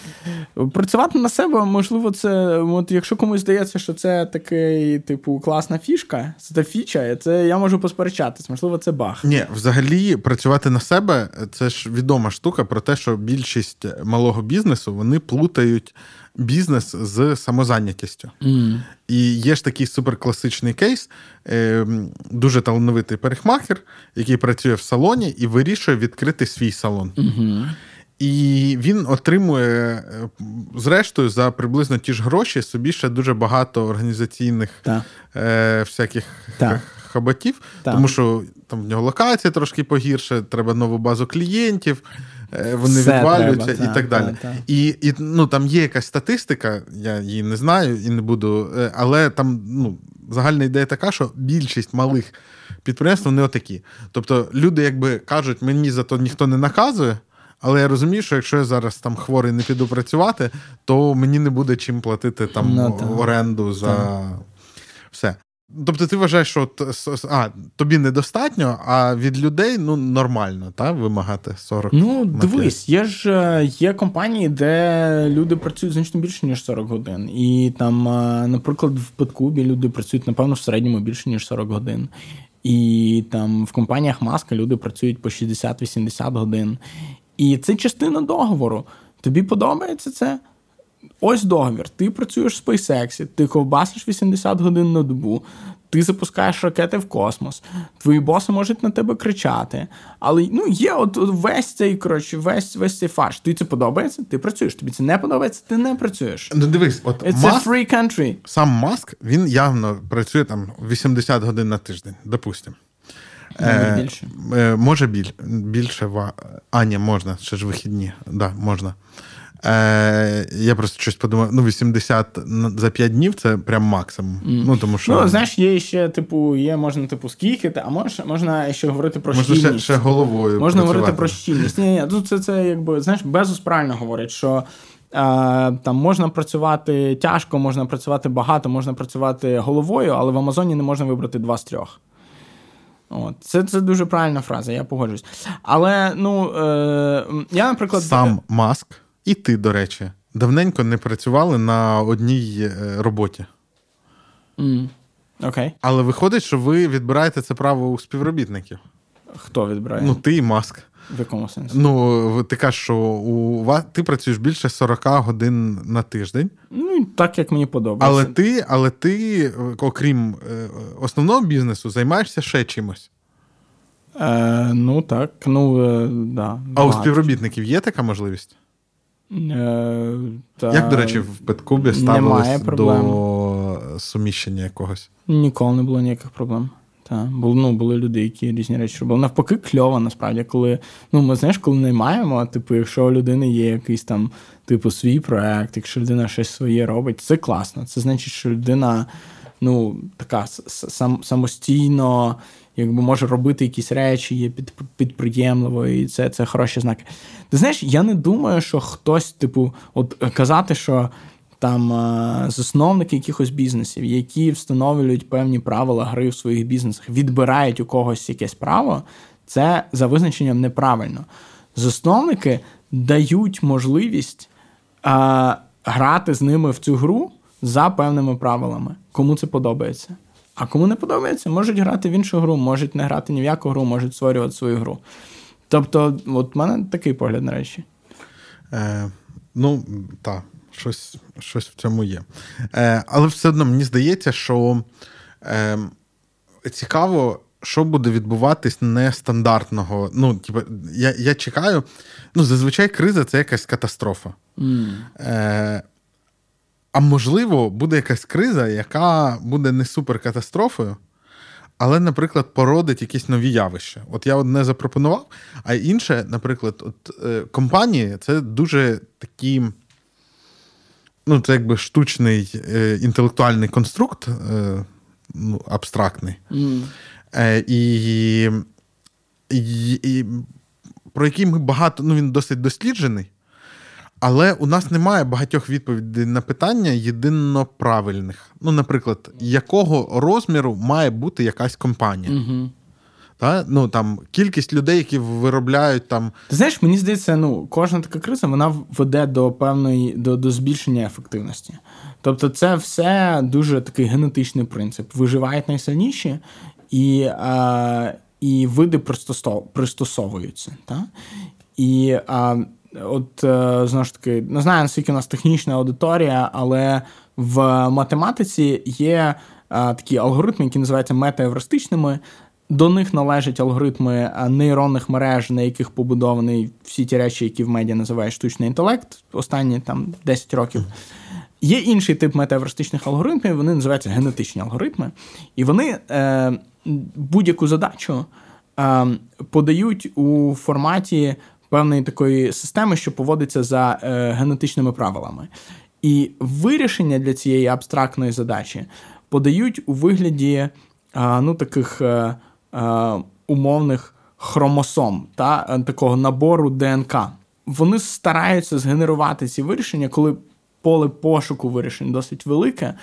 [SPEAKER 2] Працювати на себе, можливо, це. От Якщо комусь здається, що це такий, типу, класна фішка, це та фіча, це я можу посперечатись, можливо, це баг.
[SPEAKER 1] Ні, взагалі, працювати на себе це ж відома штука про те, що більшість малого бізнесу вони плутають бізнес з самозайнятістю.
[SPEAKER 2] Mm.
[SPEAKER 1] І є ж такий суперкласичний кейс, е, дуже талановитий парикмахер, який працює в салоні і вирішує відкрити свій салон.
[SPEAKER 2] Mm-hmm.
[SPEAKER 1] І він отримує, е, зрештою, за приблизно ті ж гроші собі ще дуже багато організаційних е, всяких
[SPEAKER 2] Ta.
[SPEAKER 1] хабатів, Ta. тому що там в нього локація трошки погірше, треба нову базу клієнтів. Е, вони
[SPEAKER 2] Все
[SPEAKER 1] відвалюються
[SPEAKER 2] треба,
[SPEAKER 1] і так далі.
[SPEAKER 2] та, та.
[SPEAKER 1] І, і ну, там є якась статистика, я її не знаю і не буду, е, але там ну, загальна ідея така, що більшість малих підприємств вони отакі. Тобто люди якби кажуть, мені за то ніхто не наказує. Але я розумію, що якщо я зараз там хворий не піду працювати, то мені не буде чим платити там
[SPEAKER 2] Ну, так.
[SPEAKER 1] оренду за все. Тобто, ти вважаєш, що а, тобі недостатньо, а від людей ну, нормально та, вимагати 40
[SPEAKER 2] Ну, дивись, є ж е, є компанії, де люди працюють значно більше, ніж 40 годин. І там, е, наприклад, в Петкубі люди працюють, напевно, в середньому більше, ніж 40 годин. І там в компаніях Маска люди працюють по 60-80 годин. І це частина договору. Тобі подобається це? Ось договір. Ти працюєш в SpaceX, ти ковбасиш 80 годин на добу, ти запускаєш ракети в космос, твої боси можуть на тебе кричати. Але ну, є от, от весь цей коротше, весь, весь цей фарш. Тобі це подобається, ти працюєш. Тобі це не подобається, ти не працюєш.
[SPEAKER 1] Ну, дивись, от
[SPEAKER 2] It's
[SPEAKER 1] Маск,
[SPEAKER 2] a free country.
[SPEAKER 1] сам Маск, він явно працює там 80 годин на тиждень, допустимо.
[SPEAKER 2] Мабуть, більше.
[SPEAKER 1] Е, може біль, більше. ва- А, ні, можна, ще ж вихідні. Да, можна. Е, я просто щось подумав: ну, 80 за 5 днів це прям максимум. Ну, тому що
[SPEAKER 2] Ну, знаєш, є ще, типу, є, можна, типу, скільки, а можна, можна ще говорити про
[SPEAKER 1] можна ще,
[SPEAKER 2] щільність.
[SPEAKER 1] ще головою.
[SPEAKER 2] Можна говорити про щільність. Ні, ні, тут це, це якби, знаєш, Безус правильно говорить, що е, там можна працювати тяжко, можна працювати багато, можна працювати головою, але в Амазоні не можна вибрати два з трьох. От. Це, це дуже правильна фраза, я погоджуюсь. Але, ну, е, я, наприклад,
[SPEAKER 1] Сам Маск, і ти, до речі, давненько не працювали на одній е, роботі.
[SPEAKER 2] М, Окей.
[SPEAKER 1] Але виходить, що ви відбираєте це право у співробітників.
[SPEAKER 2] Хто відбирає?
[SPEAKER 1] Ну, ти і Маск.
[SPEAKER 2] в якому сенсі?
[SPEAKER 1] Ну, ти кажеш, що у вас ти працюєш більше 40 годин на тиждень,
[SPEAKER 2] Ну, так, як мені подобається.
[SPEAKER 1] але ти, але ти, е, окрім е, основного бізнесу, займаєшся ще чимось.
[SPEAKER 2] Е, ну, так. Ну, е, да,
[SPEAKER 1] А у співробітників є така можливість?
[SPEAKER 2] Е, та...
[SPEAKER 1] Як, до речі, в Петкубі ставились до суміщення якогось?
[SPEAKER 2] Ніколи не було ніяких проблем. Та, були, ну, були люди, які різні речі робили. Навпаки, кльово, насправді, коли ну, ми знаєш, коли наймаємо, типу, якщо у людини є якийсь там, типу, свій проект, якщо людина щось своє робить, це класно. Це значить, що людина ну, така сам, самостійно якби може робити якісь речі, є під, підприємливою, і це, це хороші знаки. Ти знаєш, я не думаю, що хтось, типу, от казати, що там е, засновники якихось бізнесів, які встановлюють певні правила гри в своїх бізнесах, відбирають у когось якесь право, це за визначенням неправильно. Засновники дають можливість е, грати з ними в цю гру за певними правилами, кому це подобається. А кому не подобається, можуть грати в іншу гру, можуть не грати ні в яку гру, можуть створювати свою гру. Тобто, от в мене такий погляд на речі.
[SPEAKER 1] Е, ну, так, щось, щось в цьому є. Е, але все одно мені здається, що е, цікаво, що буде відбуватись нестандартного. Ну, типу, я, я чекаю. Ну, зазвичай криза це якась катастрофа.
[SPEAKER 2] Mm.
[SPEAKER 1] Е, а можливо, буде якась криза, яка буде не суперкатастрофою, але, наприклад, породить якісь нові явища. От я одне запропонував, а інше, наприклад, от е, компанії це дуже такі. Ну, це якби штучний е, інтелектуальний конструкт, е, ну, абстрактний.
[SPEAKER 2] Mm.
[SPEAKER 1] Е, і, і, і про який ми багато, ну він досить досліджений, але у нас немає багатьох відповідей на питання єдино правильних. Ну, наприклад, якого розміру має бути якась компанія?
[SPEAKER 2] Mm-hmm.
[SPEAKER 1] Та? Ну, там, Кількість людей, які виробляють там.
[SPEAKER 2] Ти знаєш, мені здається, ну, кожна така криза вона веде до певної до, до збільшення ефективності. Тобто, це все дуже такий генетичний принцип. Виживають найсильніші, і а, і види пристосов, пристосовуються. Та? І а, от е, знову ж таки, не знаю, наскільки у нас технічна аудиторія, але в математиці є а, такі алгоритми, які називаються метаевристичними. До них належать алгоритми нейронних мереж, на яких побудовані всі ті речі, які в медіа називають штучний інтелект, останні там 10 років. Є інший тип метаевристичних алгоритмів, вони називаються генетичні алгоритми, і вони е, будь-яку задачу е, подають у форматі певної такої системи, що поводиться за е, генетичними правилами. І вирішення для цієї абстрактної задачі подають у вигляді а, ну, таких а, а, умовних хромосом та такого набору ДНК. Вони стараються згенерувати ці вирішення, коли поле пошуку вирішень досить велике.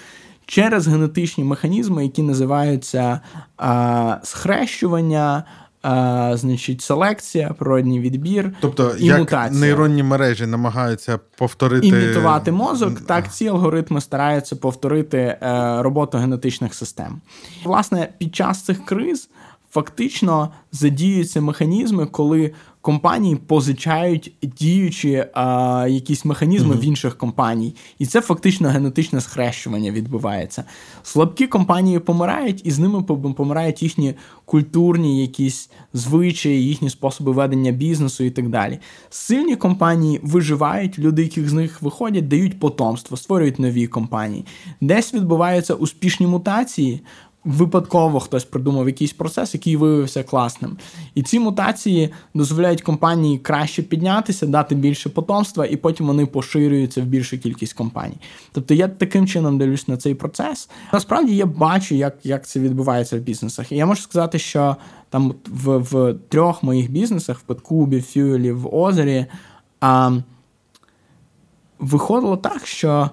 [SPEAKER 2] Через генетичні механізми, які називаються а, схрещування, а, значить, селекція, природній відбір.
[SPEAKER 1] Тобто,
[SPEAKER 2] і
[SPEAKER 1] як
[SPEAKER 2] мутація.
[SPEAKER 1] нейронні мережі намагаються повторити
[SPEAKER 2] імітувати мозок, так ці алгоритми стараються повторити е, роботу генетичних систем. Власне, під час цих криз фактично задіюються механізми, коли компанії позичають діючі а, якісь механізми mm-hmm. в інших компаній, і це фактично генетичне схрещування відбувається. Слабкі компанії помирають, і з ними помирають їхні культурні якісь звичаї, їхні способи ведення бізнесу і так далі. Сильні компанії виживають, люди, яких з них виходять, дають потомство, створюють нові компанії. Десь відбуваються успішні мутації випадково хтось придумав якийсь процес, який виявився класним. І ці мутації дозволяють компанії краще піднятися, дати більше потомства, і потім вони поширюються в більшу кількість компаній. Тобто я таким чином дивлюсь на цей процес. Насправді я бачу, як як це відбувається в бізнесах. І я можу сказати, що там в в трьох моїх бізнесах: в Петкубі, в Фюелі, в Озері, а, виходило так, що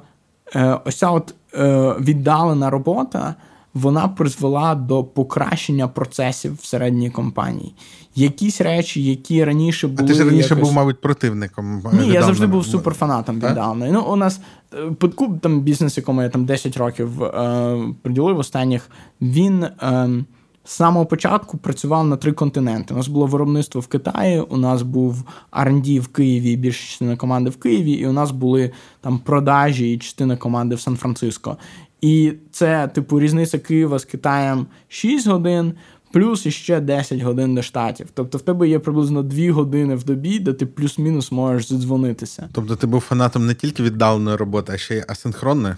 [SPEAKER 2] е, ось ця от е, віддалена робота вона призвела до покращення процесів всередині компанії. Якісь речі, які раніше були.
[SPEAKER 1] А ти ж раніше
[SPEAKER 2] якось...
[SPEAKER 1] був, мабуть, противником.
[SPEAKER 2] Ні, я завжди був суперфанатом віддаленої. Ну, у нас е, там бізнес, якому я там 10 років е, приділив останніх, він. Е, з самого початку працював на три континенти. У нас було виробництво в Китаї, у нас був R&D в Києві, більша частина команди в Києві, і у нас були там продажі і частина команди в Сан-Франциско. І це, типу, різниця Києва з Китаєм 6 годин, плюс іще 10 годин до штатів. Тобто в тебе є приблизно 2 години в добі, де ти плюс-мінус можеш задзвонитися.
[SPEAKER 1] Тобто ти був фанатом не тільки віддаленої роботи, а ще й асинхронної?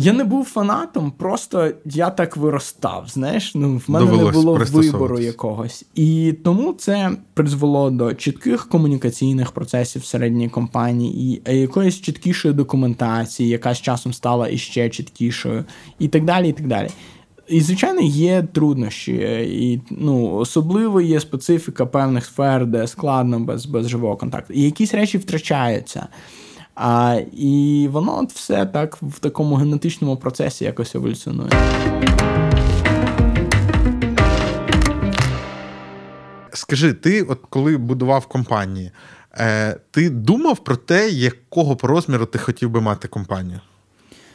[SPEAKER 2] Я не був фанатом, просто я так виростав. Знаєш, ну в мене Довелось не було вибору якогось. І тому це призвело до чітких комунікаційних процесів всередині компанії, і якоїсь чіткішої документації, яка з часом стала іще чіткішою, і так далі. І так далі. І, звичайно, є труднощі, і ну, особливо є специфіка певних сфер, де складно без без живого контакту. І якісь речі втрачаються. А, І воно от все так в такому генетичному процесі якось еволюціонує.
[SPEAKER 1] Скажи, ти, от коли будував компанії, е, ти думав про те, якого по розміру ти хотів би мати компанію?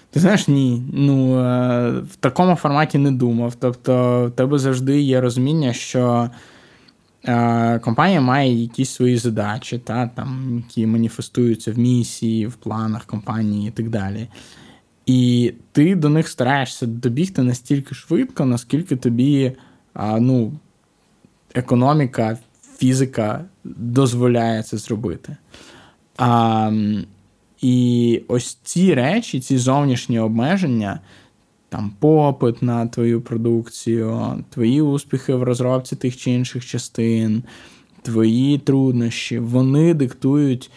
[SPEAKER 2] Ти знаєш, ні. Ну, е, в такому форматі не думав. Тобто, в тебе завжди є розуміння, що компанія має якісь свої задачі, та, там, які маніфестуються в місії, в планах компанії і так далі. І ти до них стараєшся добігти настільки швидко, наскільки тобі ну, економіка, фізика дозволяє це зробити. А, І ось ці речі, ці зовнішні обмеження, там попит на твою продукцію, твої успіхи в розробці тих чи інших частин, твої труднощі, вони диктують.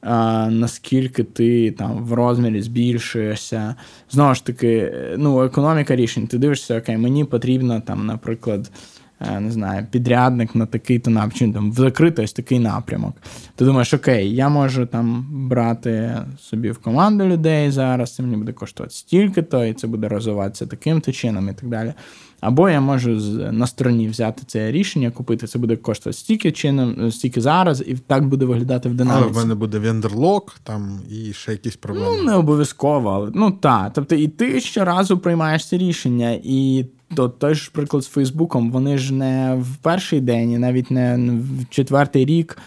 [SPEAKER 2] А, Наскільки ти там в розмірі збільшуєшся. Знову ж таки, ну, економіка рішень. Ти дивишся, окей, мені потрібно там, наприклад, не знаю, підрядник на такий-то напрямок, там закрити ось такий напрямок. Ти думаєш, окей, я можу там брати собі в команду людей зараз, це мені буде коштувати стільки-то, і це буде розвиватися таким-то чином і так далі. Або я можу на стороні взяти це рішення, купити, це буде коштувати стільки чином, стільки зараз, і так буде виглядати в динаміці.
[SPEAKER 1] Але в мене буде вендерлок там і ще якісь проблеми.
[SPEAKER 2] Ну, не обов'язково, але ну так. Тобто, і ти щоразу приймаєш це рішення, і то той ж приклад з Фейсбуком, вони ж не в перший день, і навіть не в четвертий рік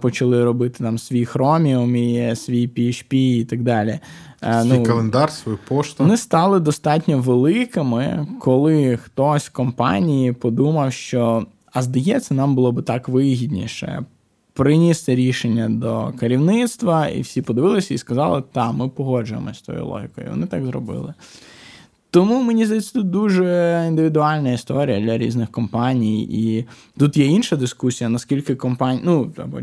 [SPEAKER 2] почали робити там свій Chromium і свій PHP і так далі.
[SPEAKER 1] Свій ну, календар, свою пошту.
[SPEAKER 2] Вони стали достатньо великими, коли хтось в компанії подумав, що а здається, нам було би так вигідніше. Приніс це рішення до керівництва, і всі подивилися і сказали, так, ми погоджуємося з тою логікою. Вони так зробили. Тому мені здається, тут дуже індивідуальна історія для різних компаній. І тут є інша дискусія, наскільки компанії, ну або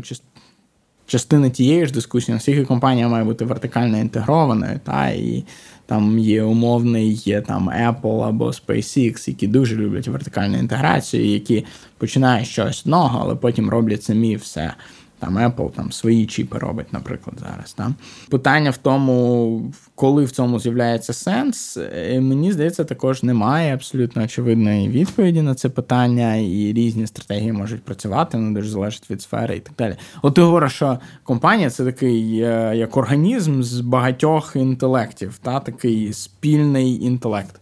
[SPEAKER 2] частина тієї ж дискусії, наскільки компанія має бути вертикально інтегрованою, та і там є умовний, є там Apple або SpaceX, які дуже люблять вертикальну інтеграцію, які починають щось одного, але потім роблять самі все. Там Apple там свої чіпи робить, наприклад, зараз. Там. Питання в тому, коли в цьому з'являється сенс, е, мені здається, також немає абсолютно очевидної відповіді на це питання, і різні стратегії можуть працювати, вони дуже залежить від сфери і так далі. От ти говориш, що компанія це такий е, як організм з багатьох інтелектів, та такий спільний інтелект.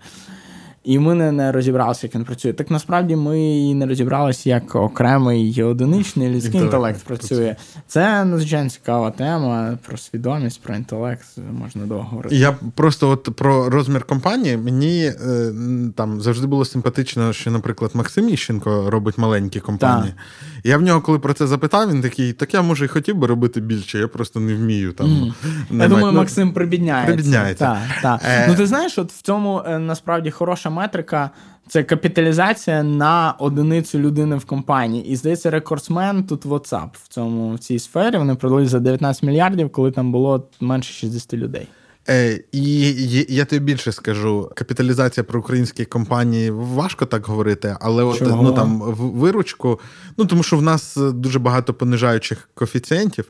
[SPEAKER 2] І ми не, не розібралися, як він працює. Так насправді ми і не розібралися, як окремий одиничний людський інтелект, працює. Це надзвичайно цікава тема про свідомість, про інтелект. Можна довго говорити.
[SPEAKER 1] Я просто от про розмір компанії. Мені е, там завжди було симпатично, що, наприклад, Максим Іщенко робить маленькі компанії. Так. Я в нього, коли про це запитав, він такий: так я може і хотів би робити більше, я просто не вмію. Там, mm.
[SPEAKER 2] Я думаю, ну, Максим прибідняється.
[SPEAKER 1] Прибідняється.
[SPEAKER 2] Так, так. Е... Ну ти знаєш, от в цьому е, насправді хороша метрика. Це капіталізація на одиницю людини в компанії. І здається, рекордсмен тут WhatsApp в цьому в цій сфері. Вони продали за 19 мільярдів, коли там було менше 60 людей.
[SPEAKER 1] Е, І я тобі більше скажу: капіталізація про українські компанії важко так говорити, але от ну там виручку, ну тому що в нас дуже багато понижаючих коефіцієнтів.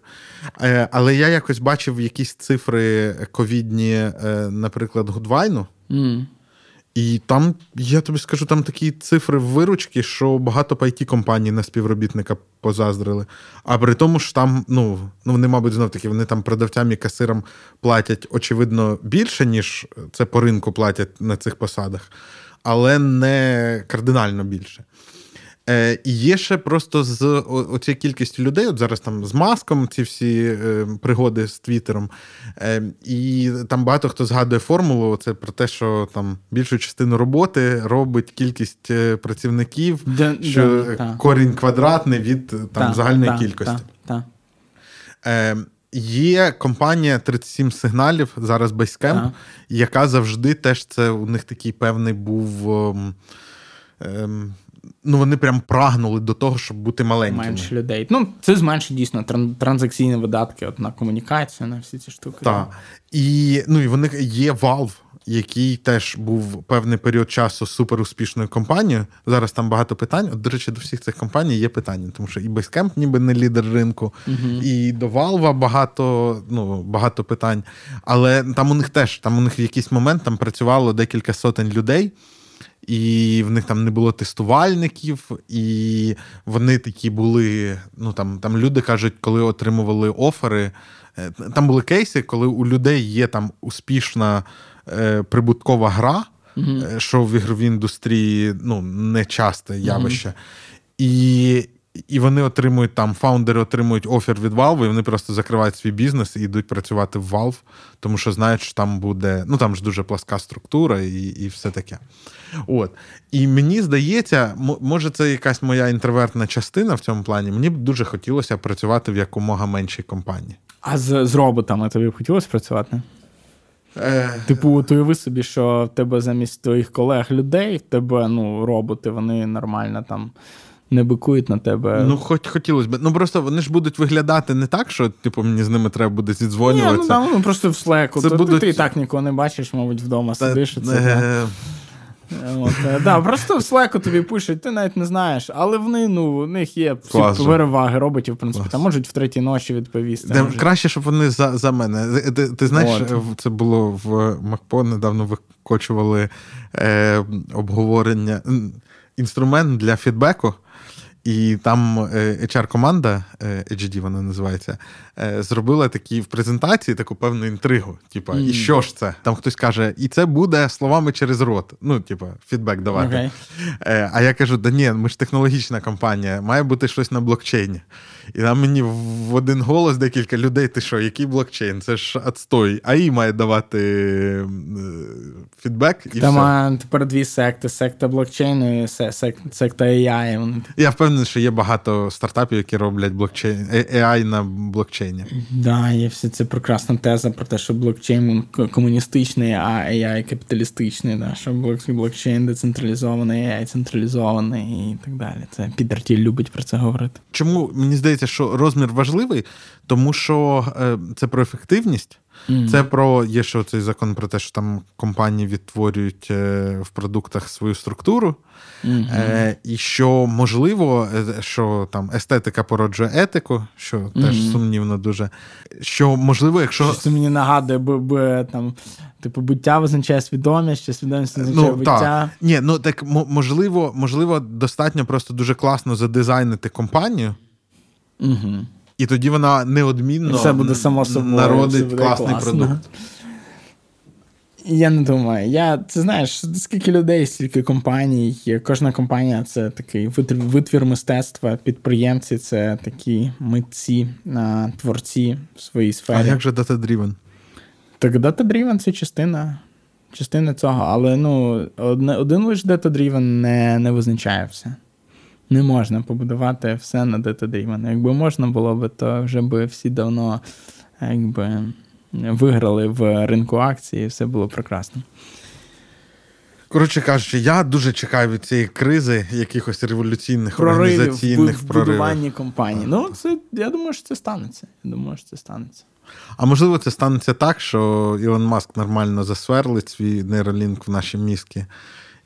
[SPEAKER 1] Е, Але я якось бачив якісь цифри ковідні, е, наприклад, Гудвайну. Mm. І там, я тобі скажу, там такі цифри виручки, що багато it компаній на співробітника позаздрили. А при тому ж там, ну, ну вони, мабуть, знов таки, вони там продавцям і касирам платять, очевидно, більше, ніж це по ринку платять на цих посадах, але не кардинально більше. Е, І є ще просто з оцією кількістю людей, от зараз там з маском ці всі е, пригоди з Твіттером. Е, І там багато хто згадує формулу. Це про те, що там більшу частину роботи робить кількість е, працівників, де, що де, корінь квадратний від там та, загальної та, кількості. Та, е, Є компанія 37 сигналів, зараз Basecamp, яка завжди теж це у них такий певний був. Ем, ем, ну вони прям прагнули до того, щоб бути маленькими.
[SPEAKER 2] Менше людей. Ну, це зменшить дійсно транзакційні видатки от на комунікацію, на всі ці штуки.
[SPEAKER 1] Так. І ну, і вони є Valve, який теж був певний період часу суперуспішною компанією. Зараз там багато питань. От, До речі, до всіх цих компаній є питання, тому що і Basecamp ніби не лідер ринку, uh і до Valve багато ну, багато питань. Але там у них теж там у них в якийсь момент там працювало декілька сотень людей і в них там не було тестувальників, і вони такі були. Ну там там люди кажуть, коли отримували офери. Е, там були кейси, коли у людей є там успішна е, прибуткова гра, mm що в ігровій індустрії ну, не часте явище. mm І і вони отримують там, фаундери отримують офер від Valve, і вони просто закривають свій бізнес і йдуть працювати в Valve, тому що знають, що там буде. Ну там ж дуже пласка структура і і все таке. От. І мені здається, може, це якась моя інтровертна частина в цьому плані. Мені б дуже хотілося працювати в якомога меншій компанії.
[SPEAKER 2] А з з роботами тобі б хотілося працювати? Е... Типу, от уяви собі, що в тебе замість твоїх колег людей, в тебе ну, роботи, вони нормально там не бикують на тебе.
[SPEAKER 1] Ну, хоч хотілося б. Ну просто вони ж будуть виглядати не так, що типу мені з ними треба буде зідзвонюватися.
[SPEAKER 2] Ні, ну, там, ну просто в Slack. Це будуть... Ти і так нікого не бачиш, мабуть, вдома Та... сидиш. і це, е... От, е, да, Просто в Slack тобі пишуть, ти навіть не знаєш, але вони, ну, у них є всі переваги роботів, в принципі, там можуть в третій ночі відповісти.
[SPEAKER 1] Де, краще, щоб вони за за мене. Ти, ти знаєш, От. це було в МакПо, недавно викочували е, обговорення, інструмент для фідбеку. І там е, HR-команда, е, HD вона називається, зробила такі в презентації таку певну інтригу. Типа, mm. і що ж це? Там хтось каже, і це буде словами через рот. Ну, типа, фідбек давати. Okay. А я кажу: да ні, ми ж технологічна компанія, має бути щось на блокчейні. І там мені в один голос декілька людей: ти що, який блокчейн? Це ж отстой. AI має давати фідбек. і
[SPEAKER 2] Там
[SPEAKER 1] все.
[SPEAKER 2] тепер дві секти: секта блокчейну і секта AI.
[SPEAKER 1] Я впевнений що є багато стартапів, які роблять блокчейн AI на блокчейні.
[SPEAKER 2] Да, є всі це прекрасна теза про те, що блокчейн комуністичний, а AI капіталістичний, да, що блокчейн децентралізований, AI централізований і так далі. Це Підертіль любить про це говорити.
[SPEAKER 1] Чому мені здається, що розмір важливий, тому що е, це про ефективність. Mm-hmm. Це про є ще цей закон про те, що там компанії відтворюють е, в продуктах свою структуру, mm-hmm. е, і що можливо, е, що там естетика породжує етику, що mm-hmm. теж сумнівно дуже. Що можливо, якщо
[SPEAKER 2] це мені нагадує, бо, бо там. Типу, буття визначає свідомість, чи свідомість визначає
[SPEAKER 1] ну,
[SPEAKER 2] буття.
[SPEAKER 1] Так. Ні, ну так можливо, можливо, достатньо просто дуже класно задизайнити компанію.
[SPEAKER 2] Угу.
[SPEAKER 1] І тоді вона неодмінно
[SPEAKER 2] все буде само собою,
[SPEAKER 1] народить буде класний класно. продукт.
[SPEAKER 2] Я не думаю. Я, Це знаєш, скільки людей, стільки компаній. Кожна компанія це такий витвір мистецтва, підприємці це такі митці, творці в своїй сфері.
[SPEAKER 1] А як же Data-Driven?
[SPEAKER 2] Так Data-Driven це частина частина цього, але ну, один, один лише Data-Driven не, не визначає все не можна побудувати все на Data-Driven. Якби можна було би, то вже би всі давно якби, виграли в ринку акції, і все було прекрасно.
[SPEAKER 1] Коротше кажучи, я дуже чекаю від цієї кризи якихось революційних проривів, організаційних
[SPEAKER 2] в будуванні компанії. Ну, це я думаю, що це станеться. Я думаю, що це станеться.
[SPEAKER 1] А можливо, це станеться так, що Ілон Маск нормально засверлить свій нейролінк в наші мізки,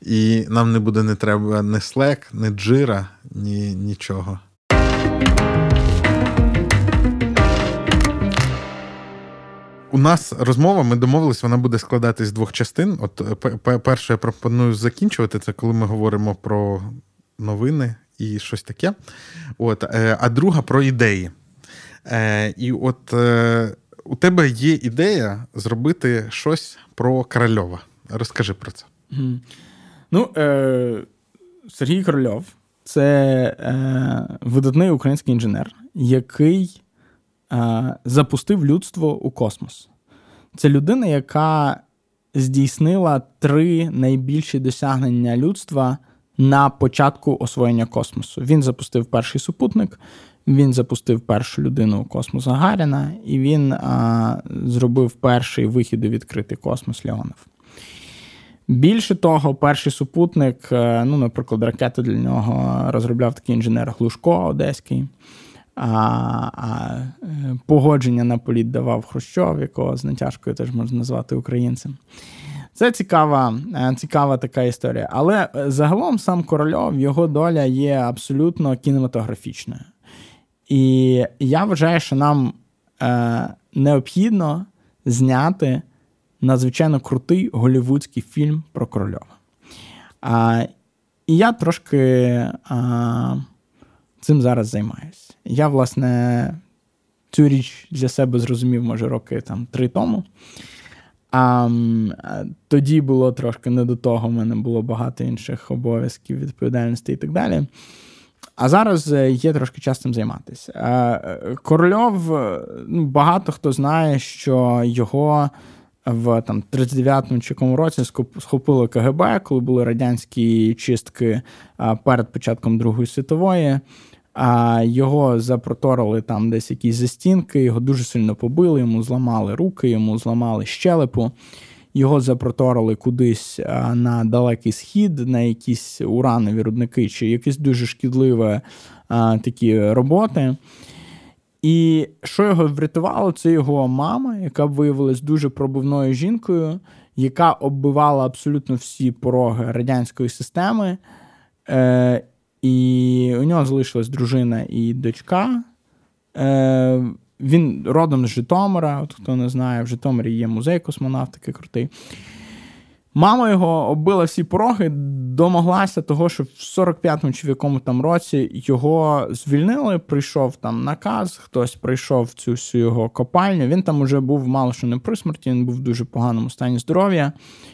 [SPEAKER 1] і нам не буде не треба ні Slack, ні Jira, ні нічого. У нас розмова, ми домовились, вона буде складатись з двох частин. От перше, я пропоную закінчувати це, коли ми говоримо про новини і щось таке. От, е, А друга про ідеї. Е, і от е, у тебе є ідея зробити щось про Корольова. Розкажи про це.
[SPEAKER 2] Ну, е, Сергій Корольов це е, видатний український інженер, який е, запустив людство у космос. Це людина, яка здійснила три найбільші досягнення людства на початку освоєння космосу. Він запустив перший супутник, він запустив першу людину у космос Гагаріна, і він а, зробив перший вихід у відкритий космос Леонов. Більше того, перший супутник, е, ну, наприклад, ракету для нього розробляв такий інженер Глушко Одеський, а а е, погодження на політ давав Хрущов, якого з натяжкою теж можна назвати українцем. Це цікава е, цікава така історія. Але загалом сам Корольов, його доля є абсолютно кінематографічною. І я вважаю, що нам е, необхідно зняти надзвичайно крутий голівудський фільм про Корольова. А, І я трошки а, цим зараз займаюся. Я, власне, цю річ для себе зрозумів, може, роки там три тому. А тоді було трошки не до того, в мене було багато інших обов'язків, відповідальності і так далі. А зараз е, є трошки час цим займатися. Е, Корольов, ну, багато хто знає, що його в там 39-му чи якому році схопили КГБ, коли були радянські чистки перед початком Другої світової. А його запроторили там десь якісь застінки, його дуже сильно побили, йому зламали руки, йому зламали щелепу. Його запроторили кудись на далекий схід, на якісь уранові рудники, чи якісь дуже шкідливі а, такі роботи. І що його врятувало, це його мама, яка виявилась дуже пробивною жінкою, яка оббивала абсолютно всі пороги радянської системи. Е, І у нього залишилась дружина і дочка. Е, Він родом з Житомира, от хто не знає, в Житомирі є музей космонавтики крутий. Мама його оббила всі пороги, домоглася того, що в 45-му чи в якому там році його звільнили. Прийшов там наказ, хтось прийшов в цю всю його копальню. Він там уже був мало що не при смерті, він був в дуже поганому стані здоров'я.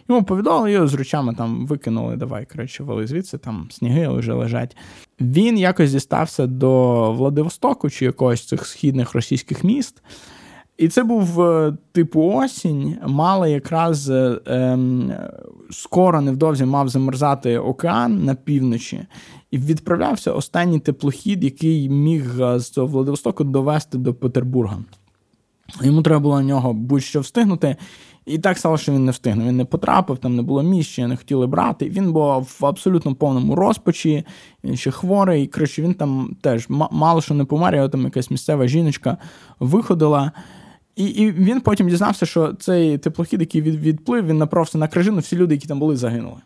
[SPEAKER 2] Йому повідомили, його з ручами там викинули. Давай, коротше, вали звідси, там сніги вже лежать. Він якось дістався до Владивостоку чи якогось цих східних російських міст. І це був е, типу осінь, мала якраз е, ем, скоро невдовзі мав замерзати океан на півночі, і відправлявся останній теплохід, який міг е, з Владивостоку довести до Петербурга. Йому треба було на нього будь-що встигнути. І так стало, що він не встигнув. Він не потрапив, там не було місць, не хотіли брати. Він був в абсолютно повному розпачі, він ще хворий. Коротше, він там теж мало що не помер, його там якась місцева жіночка виходила. І і він потім дізнався, що цей теплохід, який від, відплив, він направився на крижину, всі люди, які там були, загинули.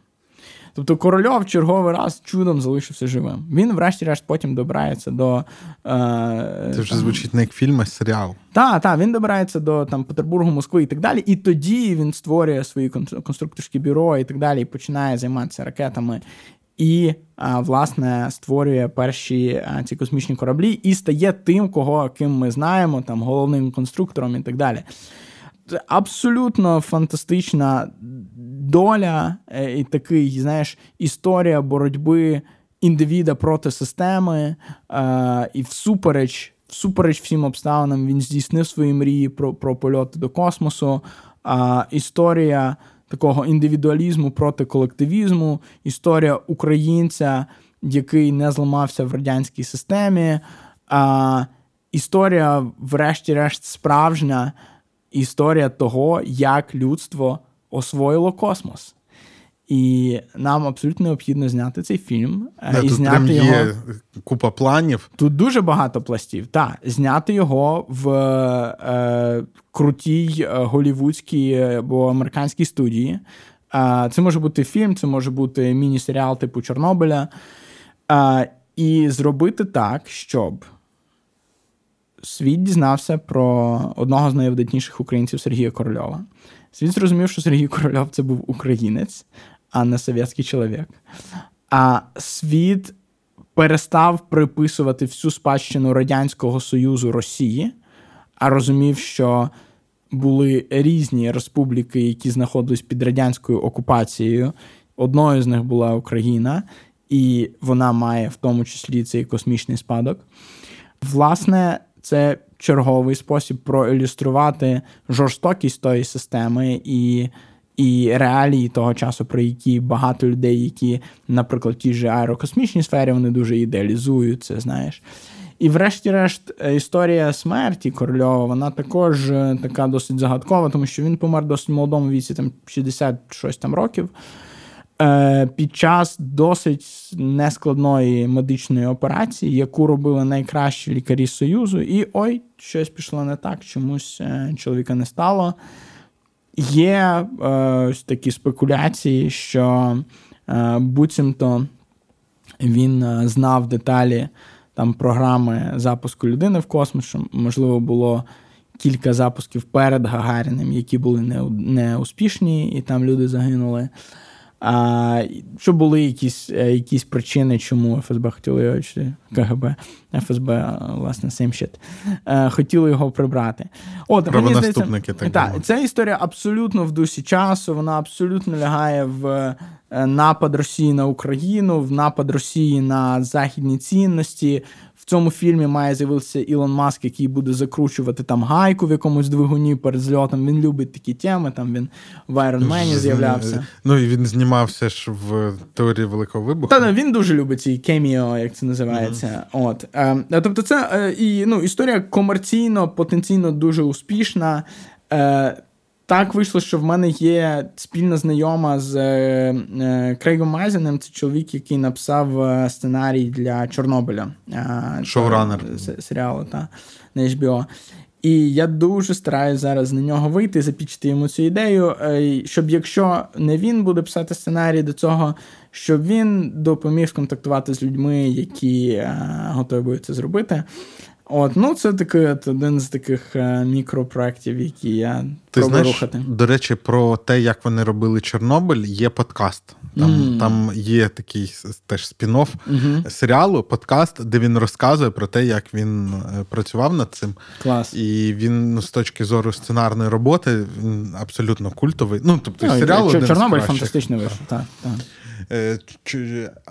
[SPEAKER 2] Тобто Корольов черговий раз чудом залишився живим. Він, врешті-решт, потім добирається до.
[SPEAKER 1] Е, Це вже там, звучить не як фільм, а серіал.
[SPEAKER 2] Так, так, він добирається до там, Петербургу, Москви і так далі. І тоді він створює свої конструкторські бюро і так далі, і починає займатися ракетами. І, власне, створює перші ці космічні кораблі і стає тим, кого ким ми знаємо, там головним конструктором і так далі. Абсолютно фантастична доля е, і такий, знаєш, історія боротьби індивіда проти системи, е, і всупереч, всупереч всім обставинам він здійснив свої мрії про про польоти до космосу. Історія такого індивідуалізму проти колективізму, історія українця, який не зламався в радянській системі. А, Історія, врешті-решт, справжня історія того, як людство освоїло космос. І нам абсолютно необхідно зняти цей фільм.
[SPEAKER 1] Е, да, і тут зняти прям є його... купа планів.
[SPEAKER 2] Тут дуже багато пластів. Так, зняти його в е, крутій е, голівудській або американській студії. Е, це може бути фільм, це може бути міні-серіал типу Чорнобиля. Е, і зробити так, щоб світ дізнався про одного з найвидатніших українців Сергія Корольова. Світ зрозумів, що Сергій Корольов це був українець, а не совєтський чоловік. А світ перестав приписувати всю спадщину Радянського Союзу Росії, а розумів, що були різні республіки, які знаходились під радянською окупацією. Одною з них була Україна, і вона має в тому числі цей космічний спадок. Власне, це черговий спосіб проілюструвати жорстокість тої системи і і реалії того часу, про які багато людей, які, наприклад, в тій же аерокосмічній сфері, вони дуже ідеалізують це, знаєш. І, врешті-решт, історія смерті Корольова, вона також е, така досить загадкова, тому що він помер досить молодому віці, там 66 там років. Е, під час досить нескладної медичної операції, яку робили найкращі лікарі Союзу, і ой, щось пішло не так, чомусь е, чоловіка не стало. Є е, такі спекуляції, що буцімто він знав деталі там програми запуску людини в космос, що, можливо, було. Кілька запусків перед Гагаріним, які були неуспішні, і там люди загинули. А, Що були якісь е, якісь причини, чому ФСБ хотіли його чи КГБ, ФСБ, власне, same shit, е, хотіли його прибрати.
[SPEAKER 1] От, мені здається, так.
[SPEAKER 2] Та, ця історія абсолютно в дусі часу, вона абсолютно лягає в е, напад Росії на Україну, в напад Росії на західні цінності, в цьому фільмі має з'явитися Ілон Маск, який буде закручувати там гайку в якомусь двигуні перед зльотом. Він любить такі теми. Там він в Iron Man з'являвся.
[SPEAKER 1] Ну і він знімався ж в теорії великого вибуху.
[SPEAKER 2] Та він дуже любить ці кеміо, як це називається. Mm-hmm. От е, тобто, це е, і ну історія комерційно, потенційно дуже успішна. Е, так вийшло, що в мене є спільна знайома з е, е, Крейгом Майзенем. Це чоловік, який написав е, сценарій для Чорнобиля.
[SPEAKER 1] Шоуранер.
[SPEAKER 2] серіалу та, на HBO. І я дуже стараюся зараз на нього вийти, запічити йому цю ідею, щоб якщо не він буде писати сценарій до цього, щоб він допоміг сконтактувати з людьми, які готові будуть це зробити. От, ну це такий от один з таких е, мікропроєктів, які я Ти знаєш, рухати.
[SPEAKER 1] До речі, про те, як вони робили Чорнобиль, є подкаст. Там mm. там є такий теж спін-офф mm-hmm. серіалу, подкаст, де він розказує про те, як він е, працював над цим.
[SPEAKER 2] Клас.
[SPEAKER 1] І він ну, з точки зору сценарної роботи він абсолютно культовий. Ну, тобто, ну, серіал
[SPEAKER 2] Чорнобиль фантастичний вийшов. Так, так.
[SPEAKER 1] Е,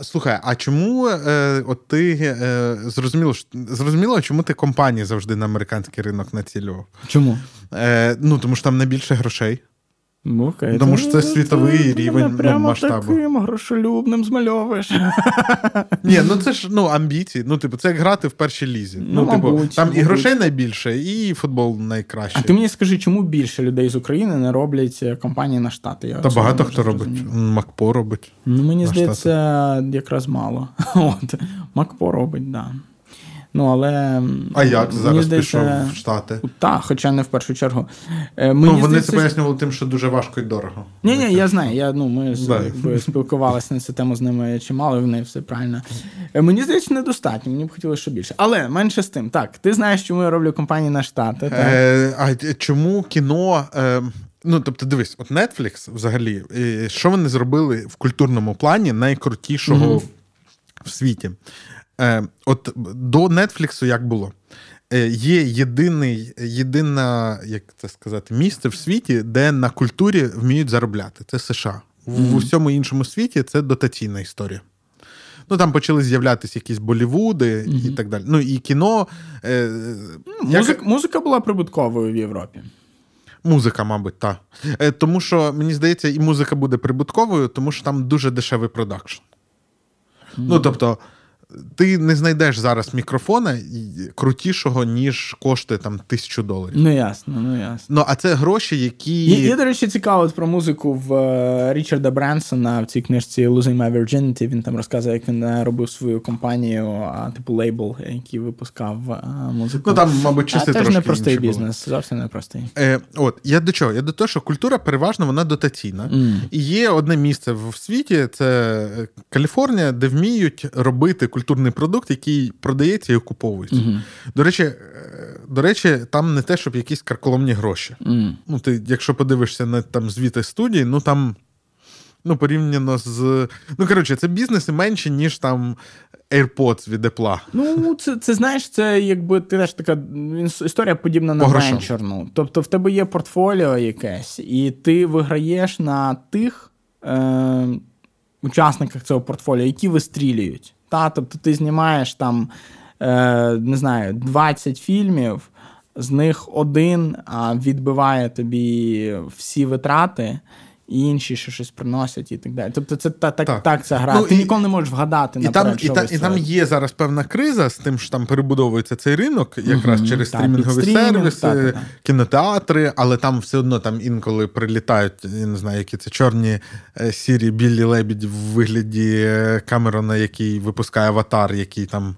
[SPEAKER 1] слухай, а чому е, от ти е, зрозуміло, зрозуміло, чому ти компанії завжди на американський ринок націлював?
[SPEAKER 2] Чому?
[SPEAKER 1] Ну, тому що там найбільше грошей.
[SPEAKER 2] Ну, окей.
[SPEAKER 1] Тому що це світовий рівень ну,
[SPEAKER 2] прямо
[SPEAKER 1] масштабу.
[SPEAKER 2] таким грошолюбним змальовуєш.
[SPEAKER 1] Ні, ну це ж ну, амбіції. Ну, типу, це як грати в першій лізі. Ну, ну типу, мабуть, Там мабуть. і грошей найбільше, і футбол найкращий.
[SPEAKER 2] А ти мені скажи, чому більше людей з України не роблять е, компанії на штати? Я
[SPEAKER 1] Та багато хто робить. Макпо робить.
[SPEAKER 2] Ну, Мені здається, якраз мало. От. Макпо робить, так. Да. Ну, але...
[SPEAKER 1] А як зараз здається, пішов в Штати?
[SPEAKER 2] Так, хоча не в першу чергу.
[SPEAKER 1] Е, мені ну, Вони здається, це пояснювали тим, що дуже важко і дорого.
[SPEAKER 2] Ні, ні, я знаю. Я, ну, Ми якби, спілкувалися на цю тему з ними чимало, і вони все правильно. Е, мені здається, недостатньо, мені б хотілося ще більше. Але менше з тим. Так, ти знаєш, чому я роблю компанії на Штати. Так?
[SPEAKER 1] Е, А чому кіно. Е... Ну, тобто, дивись, от Netflix взагалі, що вони зробили в культурному плані найкрутішого mm-hmm. в світі? Е, От до Нетфліксу як було? Е, Є єдиний, єдине, як це сказати, місце в світі, де на культурі вміють заробляти. Це США. В mm-hmm. усьому іншому світі це дотаційна історія. Ну, там почали з'являтися якісь Болівуди mm-hmm. і так далі. Ну, і кіно. Е,
[SPEAKER 2] Музик, як... Музика була прибутковою в Європі.
[SPEAKER 1] Музика, мабуть, так. Е, тому що, мені здається, і музика буде прибутковою, тому що там дуже дешевий продакшн. Mm-hmm. Ну, тобто ти не знайдеш зараз мікрофона крутішого, ніж коштує там тисячу доларів.
[SPEAKER 2] Ну ясно, ну ясно.
[SPEAKER 1] Ну, а це гроші, які.
[SPEAKER 2] Є, є до речі, цікаво про музику в е, Річарда Бренсона в цій книжці Losing My Virginity. Він там розказує, як він е, робив свою компанію, типу лейбл, який випускав е, музику.
[SPEAKER 1] Ну там, мабуть, часи
[SPEAKER 2] трошки непростий бізнес, було. зовсім непростий.
[SPEAKER 1] Е, От я до чого? Я до того, що культура переважно вона дотаційна. Mm. І є одне місце в світі, це Каліфорнія, де вміють робити культуру культурний продукт, який продається і окуповується. uh До речі, е, до речі, там не те, щоб якісь карколомні гроші. uh Ну, ти, Якщо подивишся на там звіти студії, ну там. Ну, порівняно з. Ну, коротше, це бізнеси менші, ніж там AirPods від Apple.
[SPEAKER 2] Ну, це це знаєш, це якби ти теж така історія подібна на венчурну. Тобто в тебе є портфоліо якесь, і ти виграєш на тих е, учасниках цього портфоліо, які вистрілюють. Та, Тобто ти знімаєш там, е, не знаю, 20 фільмів, з них один відбиває тобі всі витрати і інші ще щось приносять і так далі. Тобто, це так так, так це гра. Ну, Ти і, ніколи не можеш вгадати
[SPEAKER 1] і
[SPEAKER 2] наперед,
[SPEAKER 1] там,
[SPEAKER 2] що
[SPEAKER 1] і, та, і там є зараз певна криза з тим, що там перебудовується цей ринок, якраз угу, через стрімінгові сервіси, так, кінотеатри, але там все одно там інколи прилітають, я не знаю, які це чорні е, сірі білі лебідь в вигляді е, Камерона, який випускає аватар, який там,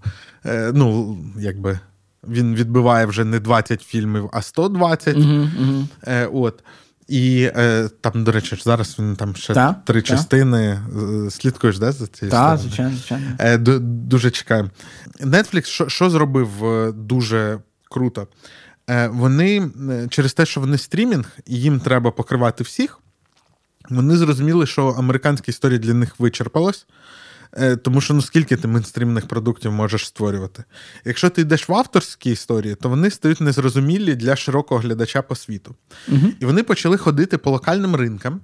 [SPEAKER 1] е, ну, якби. Він відбиває вже не 20 фільмів, а 120. Угу, угу. Е, от. І е, там, до речі, зараз він там ще та, три та. частини. Слідкуєш, да, за цією
[SPEAKER 2] Так, звичайно, звичайно.
[SPEAKER 1] Е, Дуже чекаємо. Netflix що що зробив е, дуже круто? Е, Вони е, через те, що вони стрімінг, і їм треба покривати всіх, вони зрозуміли, що американська історія для них вичерпалась. Е, тому що ну скільки ти мейнстрімних продуктів можеш створювати? Якщо ти йдеш в авторські історії, то вони стають незрозумілі для широкого глядача по світу. Угу. І вони почали ходити по локальним ринкам.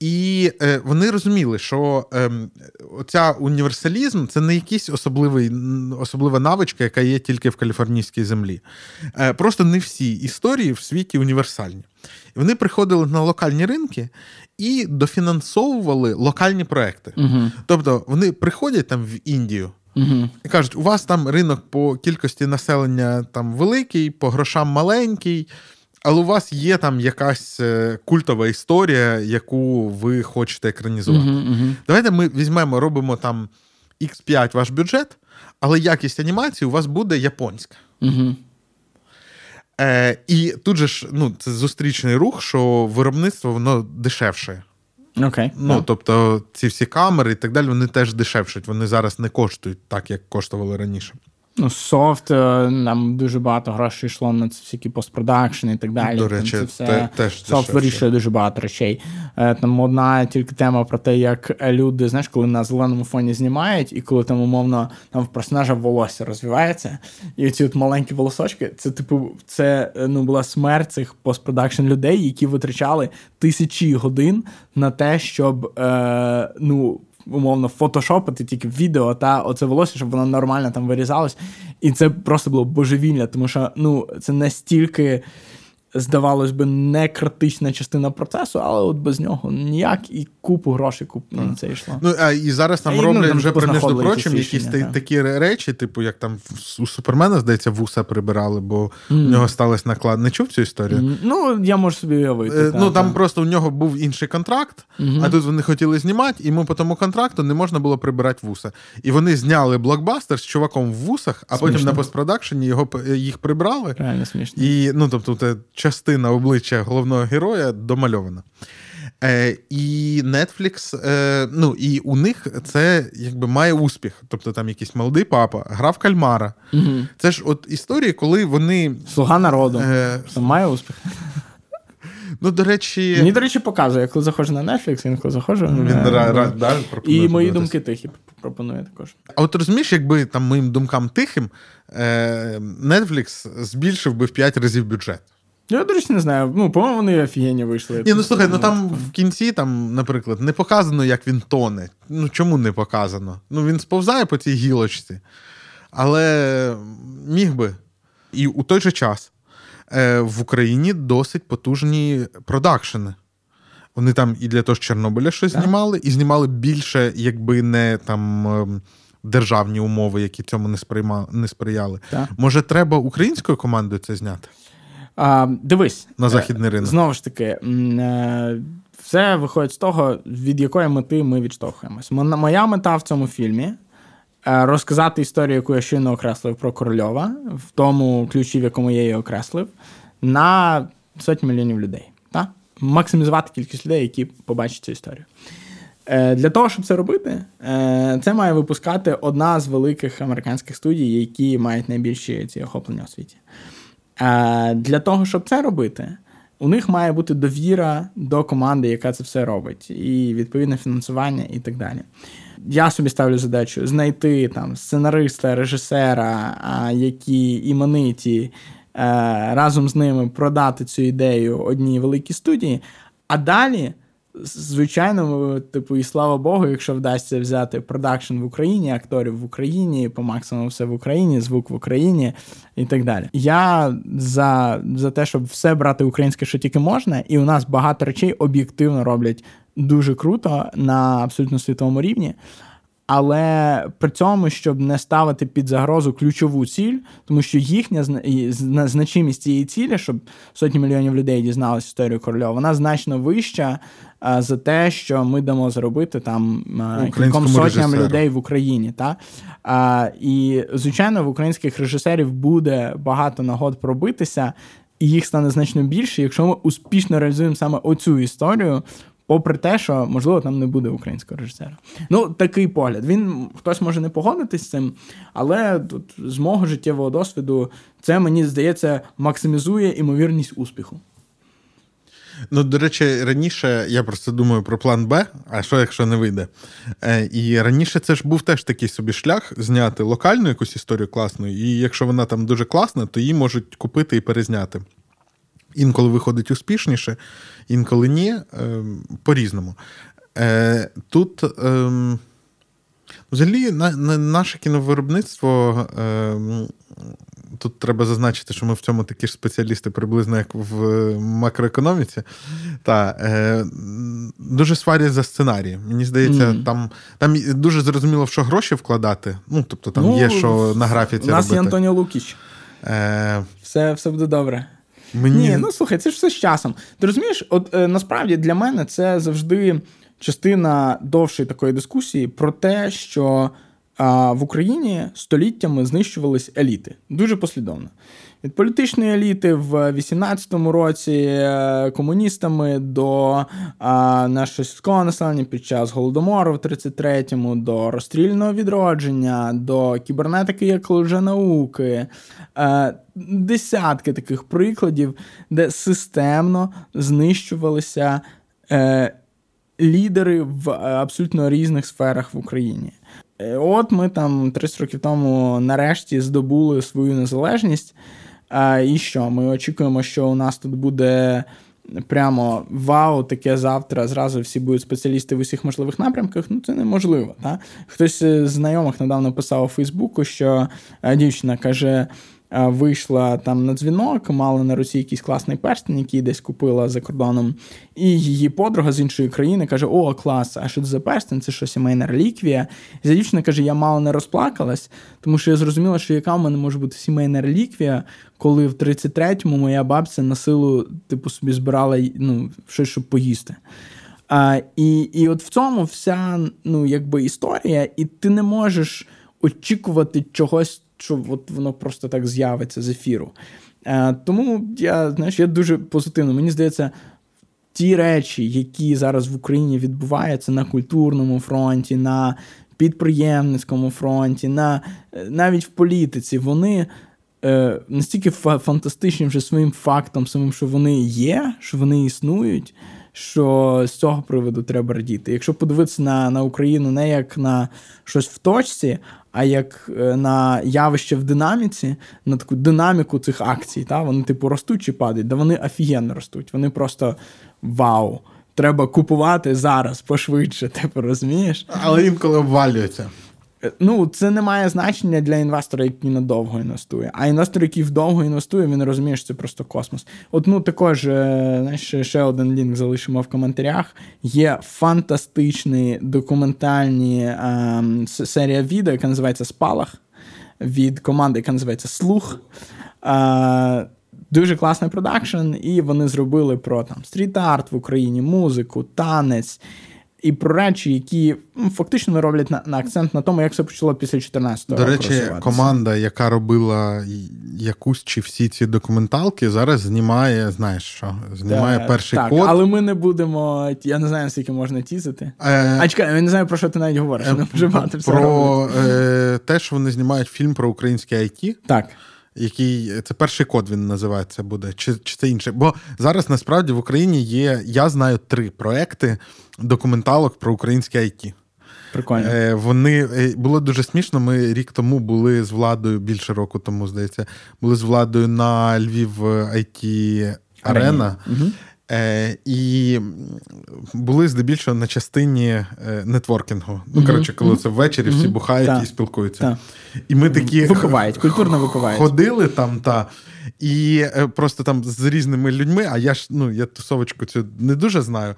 [SPEAKER 1] І е, вони розуміли, що е, оця універсалізм це не якийсь особливий, особлива навичка, яка є тільки в каліфорнійській землі. Е, Просто не всі історії в світі універсальні. І вони приходили на локальні ринки і дофінансовували локальні проекти. Угу. Тобто вони приходять там в Індію. Угу. І кажуть, у вас там ринок по кількості населення там великий, по грошам маленький, але у вас є там якась е, культова історія, яку ви хочете екранізувати. Угу, угу. Давайте ми візьмемо, робимо там X5 ваш бюджет, але якість анімації у вас буде японська. Угу. Е, І тут же ж ну, це зустрічний рух, що виробництво воно дешевше.
[SPEAKER 2] Okay,
[SPEAKER 1] ну, yeah. Тобто ці всі камери і так далі, вони теж дешевшать. Вони зараз не коштують так, як коштували раніше.
[SPEAKER 2] Ну, софт, е, нам дуже багато грошей йшло на це всякі постпродакшн і так далі.
[SPEAKER 1] До речі,
[SPEAKER 2] це
[SPEAKER 1] все те, теж
[SPEAKER 2] софт вирішує дуже багато речей. Е, там одна тільки тема про те, як люди, знаєш, коли на зеленому фоні знімають, і коли там умовно там в персонажа волосся розвивається, і ці от маленькі волосочки, це типу, це ну була смерть цих постпродакшн людей, які витрачали тисячі годин на те, щоб е, ну умовно фотошопити тільки відео та оце волосся, щоб воно нормально там вирізалось. І це просто було божевілля, тому що ну, це настільки здавалось би, не критична частина процесу, але от без нього ніяк і купу грошей куп на це йшло.
[SPEAKER 1] Ну а і зараз там
[SPEAKER 2] І, ну,
[SPEAKER 1] роблять вже
[SPEAKER 2] типу,
[SPEAKER 1] про між прочим
[SPEAKER 2] якісь
[SPEAKER 1] та- такі речі, типу, як там у Супермена, здається, вуса прибирали, бо у нього сталося наклад. Не чув цю історію?
[SPEAKER 2] М, Ну, я можу собі уявити.
[SPEAKER 1] Е,
[SPEAKER 2] та,
[SPEAKER 1] ну там
[SPEAKER 2] та.
[SPEAKER 1] просто у нього був інший контракт, а тут вони хотіли знімати, і йому по тому контракту не можна було прибирати вуса. І вони зняли блокбастер з чуваком в вусах, а потім на постпродакшені його їх прибрали.
[SPEAKER 2] Реально смішно.
[SPEAKER 1] І ну, тобто, це частина обличчя головного героя домальована. Е, і Netflix, е, ну і у них це якби має успіх. Тобто там якийсь молодий папа, грав кальмара.
[SPEAKER 2] Угу.
[SPEAKER 1] Це ж от історії, коли вони.
[SPEAKER 2] Слуга народу.
[SPEAKER 1] Е,
[SPEAKER 2] Що має успіх.
[SPEAKER 1] ну, до речі,
[SPEAKER 2] Мені, до речі, показує, коли заходжу на Netflix, інколи заходжу.
[SPEAKER 1] він
[SPEAKER 2] е,
[SPEAKER 1] ра, ра, да, пропонує
[SPEAKER 2] І мої думки тихі пропонує також.
[SPEAKER 1] А от розумієш, якби там моїм думкам тихим, е, Netflix збільшив би в 5 разів бюджет.
[SPEAKER 2] Я, до речі, не знаю. Ну, по-моєму, вони офігенні вийшли.
[SPEAKER 1] Ні, ну слухай, ну там в кінці, там, наприклад, не показано, як він тоне. Ну чому не показано? Ну він сповзає по цій гілочці, але міг би. І у той же час е, в Україні досить потужні продакшени. Вони там і для того ж Чорнобиля щось
[SPEAKER 2] Так.
[SPEAKER 1] знімали, і знімали більше, якби не там. ем, Державні умови, які цьому не сприйма... не сприяли.
[SPEAKER 2] Так.
[SPEAKER 1] Може, треба українською командою це зняти
[SPEAKER 2] А, дивись.
[SPEAKER 1] на
[SPEAKER 2] е,
[SPEAKER 1] західний ринок?
[SPEAKER 2] Знову ж таки, е, все виходить з того, від якої мети ми відштовхуємось. Мо- Моя мета в цьому фільмі е, розказати історію, яку я щойно окреслив про Корольова, в тому ключі, в якому я її окреслив, на сотні мільйонів людей. Та? Максимізувати кількість людей, які побачать цю історію. Для того, щоб це робити, це має випускати одна з великих американських студій, які мають найбільші ці охоплення у світі. Е, Для того, щоб це робити, у них має бути довіра до команди, яка це все робить, і відповідне фінансування, і так далі. Я собі ставлю задачу знайти там сценариста, режисера, які імениті, е, разом з ними продати цю ідею одній великій студії, а далі. Звичайно, типу, і слава Богу, якщо вдасться взяти продакшн в Україні, акторів в Україні, по максимуму все в Україні, звук в Україні і так далі. Я за, за те, щоб все брати українське, що тільки можна, і у нас багато речей об'єктивно роблять дуже круто на абсолютно світовому рівні. Але при цьому, щоб не ставити під загрозу ключову ціль, тому що їхня значимість цієї цілі, щоб сотні мільйонів людей дізналися історію Корольова, вона значно вища а, за те, що ми дамо зробити там кільком сотням
[SPEAKER 1] режисеру.
[SPEAKER 2] людей в Україні. Та? А, і, звичайно, в українських режисерів буде багато нагод пробитися, і їх стане значно більше, якщо ми успішно реалізуємо саме оцю історію. Попри те, що можливо там не буде українського режисера. Ну, такий погляд. Він хтось може не погодитись з цим, але тут з мого життєвого досвіду це мені здається максимізує імовірність успіху.
[SPEAKER 1] Ну, до речі, раніше я просто думаю про план Б, а що якщо не вийде? Е, і раніше це ж був теж такий собі шлях зняти локальну якусь історію класну, і якщо вона там дуже класна, то її можуть купити і перезняти. Інколи виходить успішніше, інколи ні, е, по-різному. Е, тут. Е, Взагалі, на, на, наше кіновиробництво. Е, тут треба зазначити, що ми в цьому такі ж спеціалісти, приблизно як в макроекономіці. Та, е, дуже сварять за сценарії. Мені здається,
[SPEAKER 2] Мгм.
[SPEAKER 1] там, там дуже зрозуміло, в що гроші вкладати. Ну, тобто там
[SPEAKER 2] Ну,
[SPEAKER 1] є що на графіці
[SPEAKER 2] У нас
[SPEAKER 1] робити.
[SPEAKER 2] є Антоніо Лукіч.
[SPEAKER 1] Е,
[SPEAKER 2] Все, все буде добре.
[SPEAKER 1] Мені...
[SPEAKER 2] Ні, ну слухай, це ж все з часом. Ти розумієш, от е, насправді для мене це завжди частина довшої такої дискусії про те, що е, в Україні століттями знищувались еліти дуже послідовно. Від політичної еліти в 18-му році е, комуністами до нашого сільського населення під час голодомору в 33-му, до розстрільного відродження, до кібернетики як лженауки. Е, десятки таких прикладів, де системно знищувалися е, лідери в абсолютно різних сферах в Україні. От ми там 30 років тому нарешті здобули свою незалежність. А, і що? Ми очікуємо, що у нас тут буде прямо вау, таке завтра зразу всі будуть спеціалісти в усіх можливих напрямках, ну це неможливо. Та? Хтось з знайомих недавно писав у Фейсбуку, що е, дівчина каже. Е, вийшла там на дзвінок, мала на Росії якийсь класний перстень, який десь купила за кордоном. І її подруга з іншої країни каже: О, клас, а що це за перстень? Це що сімейна реліквія. І ця дівчина каже: Я мало не розплакалась, тому що я зрозуміла, що яка в мене може бути сімейна реліквія, коли в 33-му моя бабця на силу, типу, собі збирала ну, щось, щоб поїсти. А, І і от в цьому вся ну, якби історія, і ти не можеш очікувати чогось що от воно просто так з'явиться з ефіру. Е, Тому я знаєш, я дуже позитивно. Мені здається, ті речі, які зараз в Україні відбуваються на культурному фронті, на підприємницькому фронті, на, навіть в політиці, вони. Е, настільки фантастичні вже своїм фактом, самим, що вони є, що вони існують, що з цього приводу треба радіти. Якщо подивитися на на Україну не як на щось в точці, а як е, на явище в динаміці, на таку динаміку цих акцій. Та? Вони, типу, ростуть чи падають, да вони офігенно ростуть. Вони просто вау! Треба купувати зараз пошвидше, типу, розумієш?
[SPEAKER 1] Але інколи обвалюється.
[SPEAKER 2] Ну, це не має значення для інвестора, який надовго інвестує. А інвестор, який вдовго інвестує, він розуміє, що це просто космос. От ну також е, знаєш, ще один лінк залишимо в коментарях. Є фантастичні документальні е, серія відео, яка називається Спалах від команди, яка називається Слух. Е, Дуже класний продакшн, і вони зробили про там стріт-арт в Україні, музику, танець і про речі, які фактично роблять на, на акцент на тому, як все почало після 14-го
[SPEAKER 1] До речі, команда, яка робила якусь чи всі ці документалки, зараз знімає, знаєш що, знімає так, перший так, код.
[SPEAKER 2] Але ми не будемо. Я не знаю, наскільки можна тізити. Е... А чекай, я не знаю, про що ти навіть говориш. Е... Вже багато
[SPEAKER 1] Про е... те, що вони знімають фільм про українське IT.
[SPEAKER 2] Так
[SPEAKER 1] який це перший код він називається буде, чи чи це інше? Бо зараз насправді в Україні є, я знаю три проекти документалок про українське IT.
[SPEAKER 2] Прикольно. Е,
[SPEAKER 1] Вони е, було дуже смішно. Ми рік тому були з владою, більше року тому, здається, були з владою на Львів IT Арена. Угу. Е, І були здебільшого на частині е, нетворкінгу. Ну, mm коротше, коли це ввечері всі бухають mm і спілкуються.
[SPEAKER 2] Ta.
[SPEAKER 1] І ми такі
[SPEAKER 2] Випивають, культурно випивають.
[SPEAKER 1] Ходили там, та, і е, просто там з різними людьми, а я ж ну, я тусовочку цю не дуже знаю.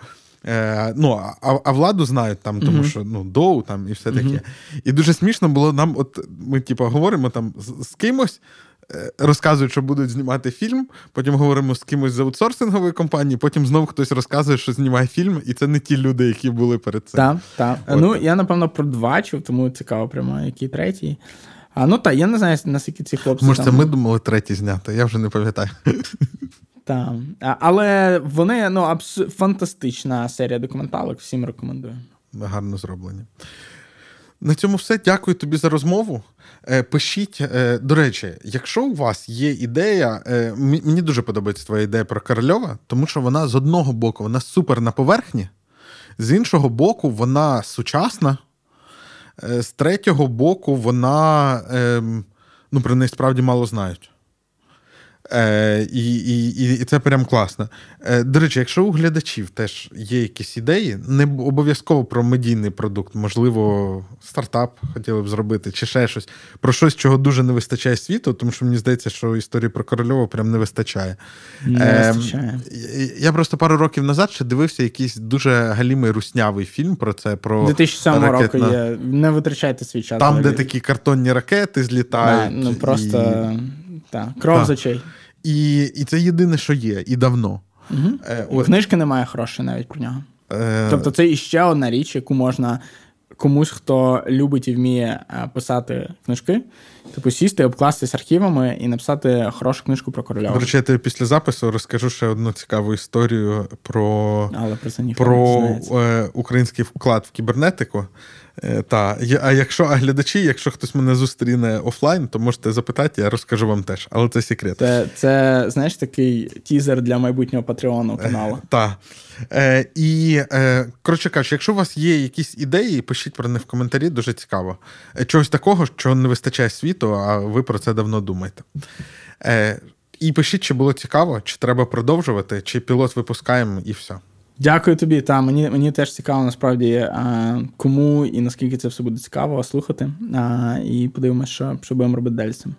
[SPEAKER 1] Е, ну, А а владу знають там, тому uh-huh. що ну, доу там і все таке. Uh-huh. І дуже смішно було нам, от ми, типу, говоримо там з, з кимось. Е, розказують, що будуть знімати фільм, потім говоримо з кимось з аутсорсингової компанії, потім знову хтось розказує, що знімає фільм, і це не ті люди, які були перед цим.
[SPEAKER 2] Так, так. Ну, я, напевно, про два чув, тому цікаво, прямо, який третій. А ну так, я не знаю, наскільки ці хлопці.
[SPEAKER 1] Може,
[SPEAKER 2] там...
[SPEAKER 1] це ми думали третій зняти, я вже не пам'ятаю.
[SPEAKER 2] Так. Але вони ну, абс... фантастична серія документалок, всім рекомендую.
[SPEAKER 1] Гарно зроблені. На цьому все. Дякую тобі за розмову. Е, пишіть, е, до речі, якщо у вас є ідея, е, мені дуже подобається твоя ідея про Корольова, тому що вона з одного боку вона супер на поверхні, з іншого боку, вона сучасна, з третього боку, вона ем, ну, про неї справді мало знають. Е, І і, і це прям класно. Е, До речі, якщо у глядачів теж є якісь ідеї, не обов'язково про медійний продукт, можливо, стартап хотіли б зробити, чи ще щось, про щось, чого дуже не вистачає світу, тому що мені здається, що історії про Корольова прям не вистачає.
[SPEAKER 2] Не е, вистачає.
[SPEAKER 1] Я просто пару років назад ще дивився якийсь дуже галімий руснявий фільм про це. про
[SPEAKER 2] 2007 року є. Не витрачайте свій час.
[SPEAKER 1] Там, де такі картонні ракети злітають.
[SPEAKER 2] Да, ну просто. І... Так, кров з очей.
[SPEAKER 1] І і це єдине, що є, і давно.
[SPEAKER 2] Угу. Е, от. Книжки немає хорошої навіть про нього. Е... Тобто, це іще одна річ, яку можна комусь, хто любить і вміє е, писати книжки, типу сісти, обкластись архівами і написати хорошу книжку про короля.
[SPEAKER 1] До речі, я тобі після запису розкажу ще одну цікаву історію про,
[SPEAKER 2] Але про, це
[SPEAKER 1] про е, український вклад в кібернетику. Е, та, а якщо а глядачі, якщо хтось мене зустріне офлайн, то можете запитати, я розкажу вам теж, але це секрет.
[SPEAKER 2] Це, це знаєш, такий тізер для майбутнього патреону каналу.
[SPEAKER 1] Е, так. Е, І е, коротше кажучи, якщо у вас є якісь ідеї, пишіть про них в коментарі, дуже цікаво. Е, чогось такого, що не вистачає світу, а ви про це давно думаєте. Е, І пишіть, чи було цікаво, чи треба продовжувати, чи пілот випускаємо і все.
[SPEAKER 2] Дякую тобі. Та мені мені теж цікаво насправді е, кому і наскільки це все буде цікаво слухати. Е, і подивимося, що, що будемо робити далі з цим.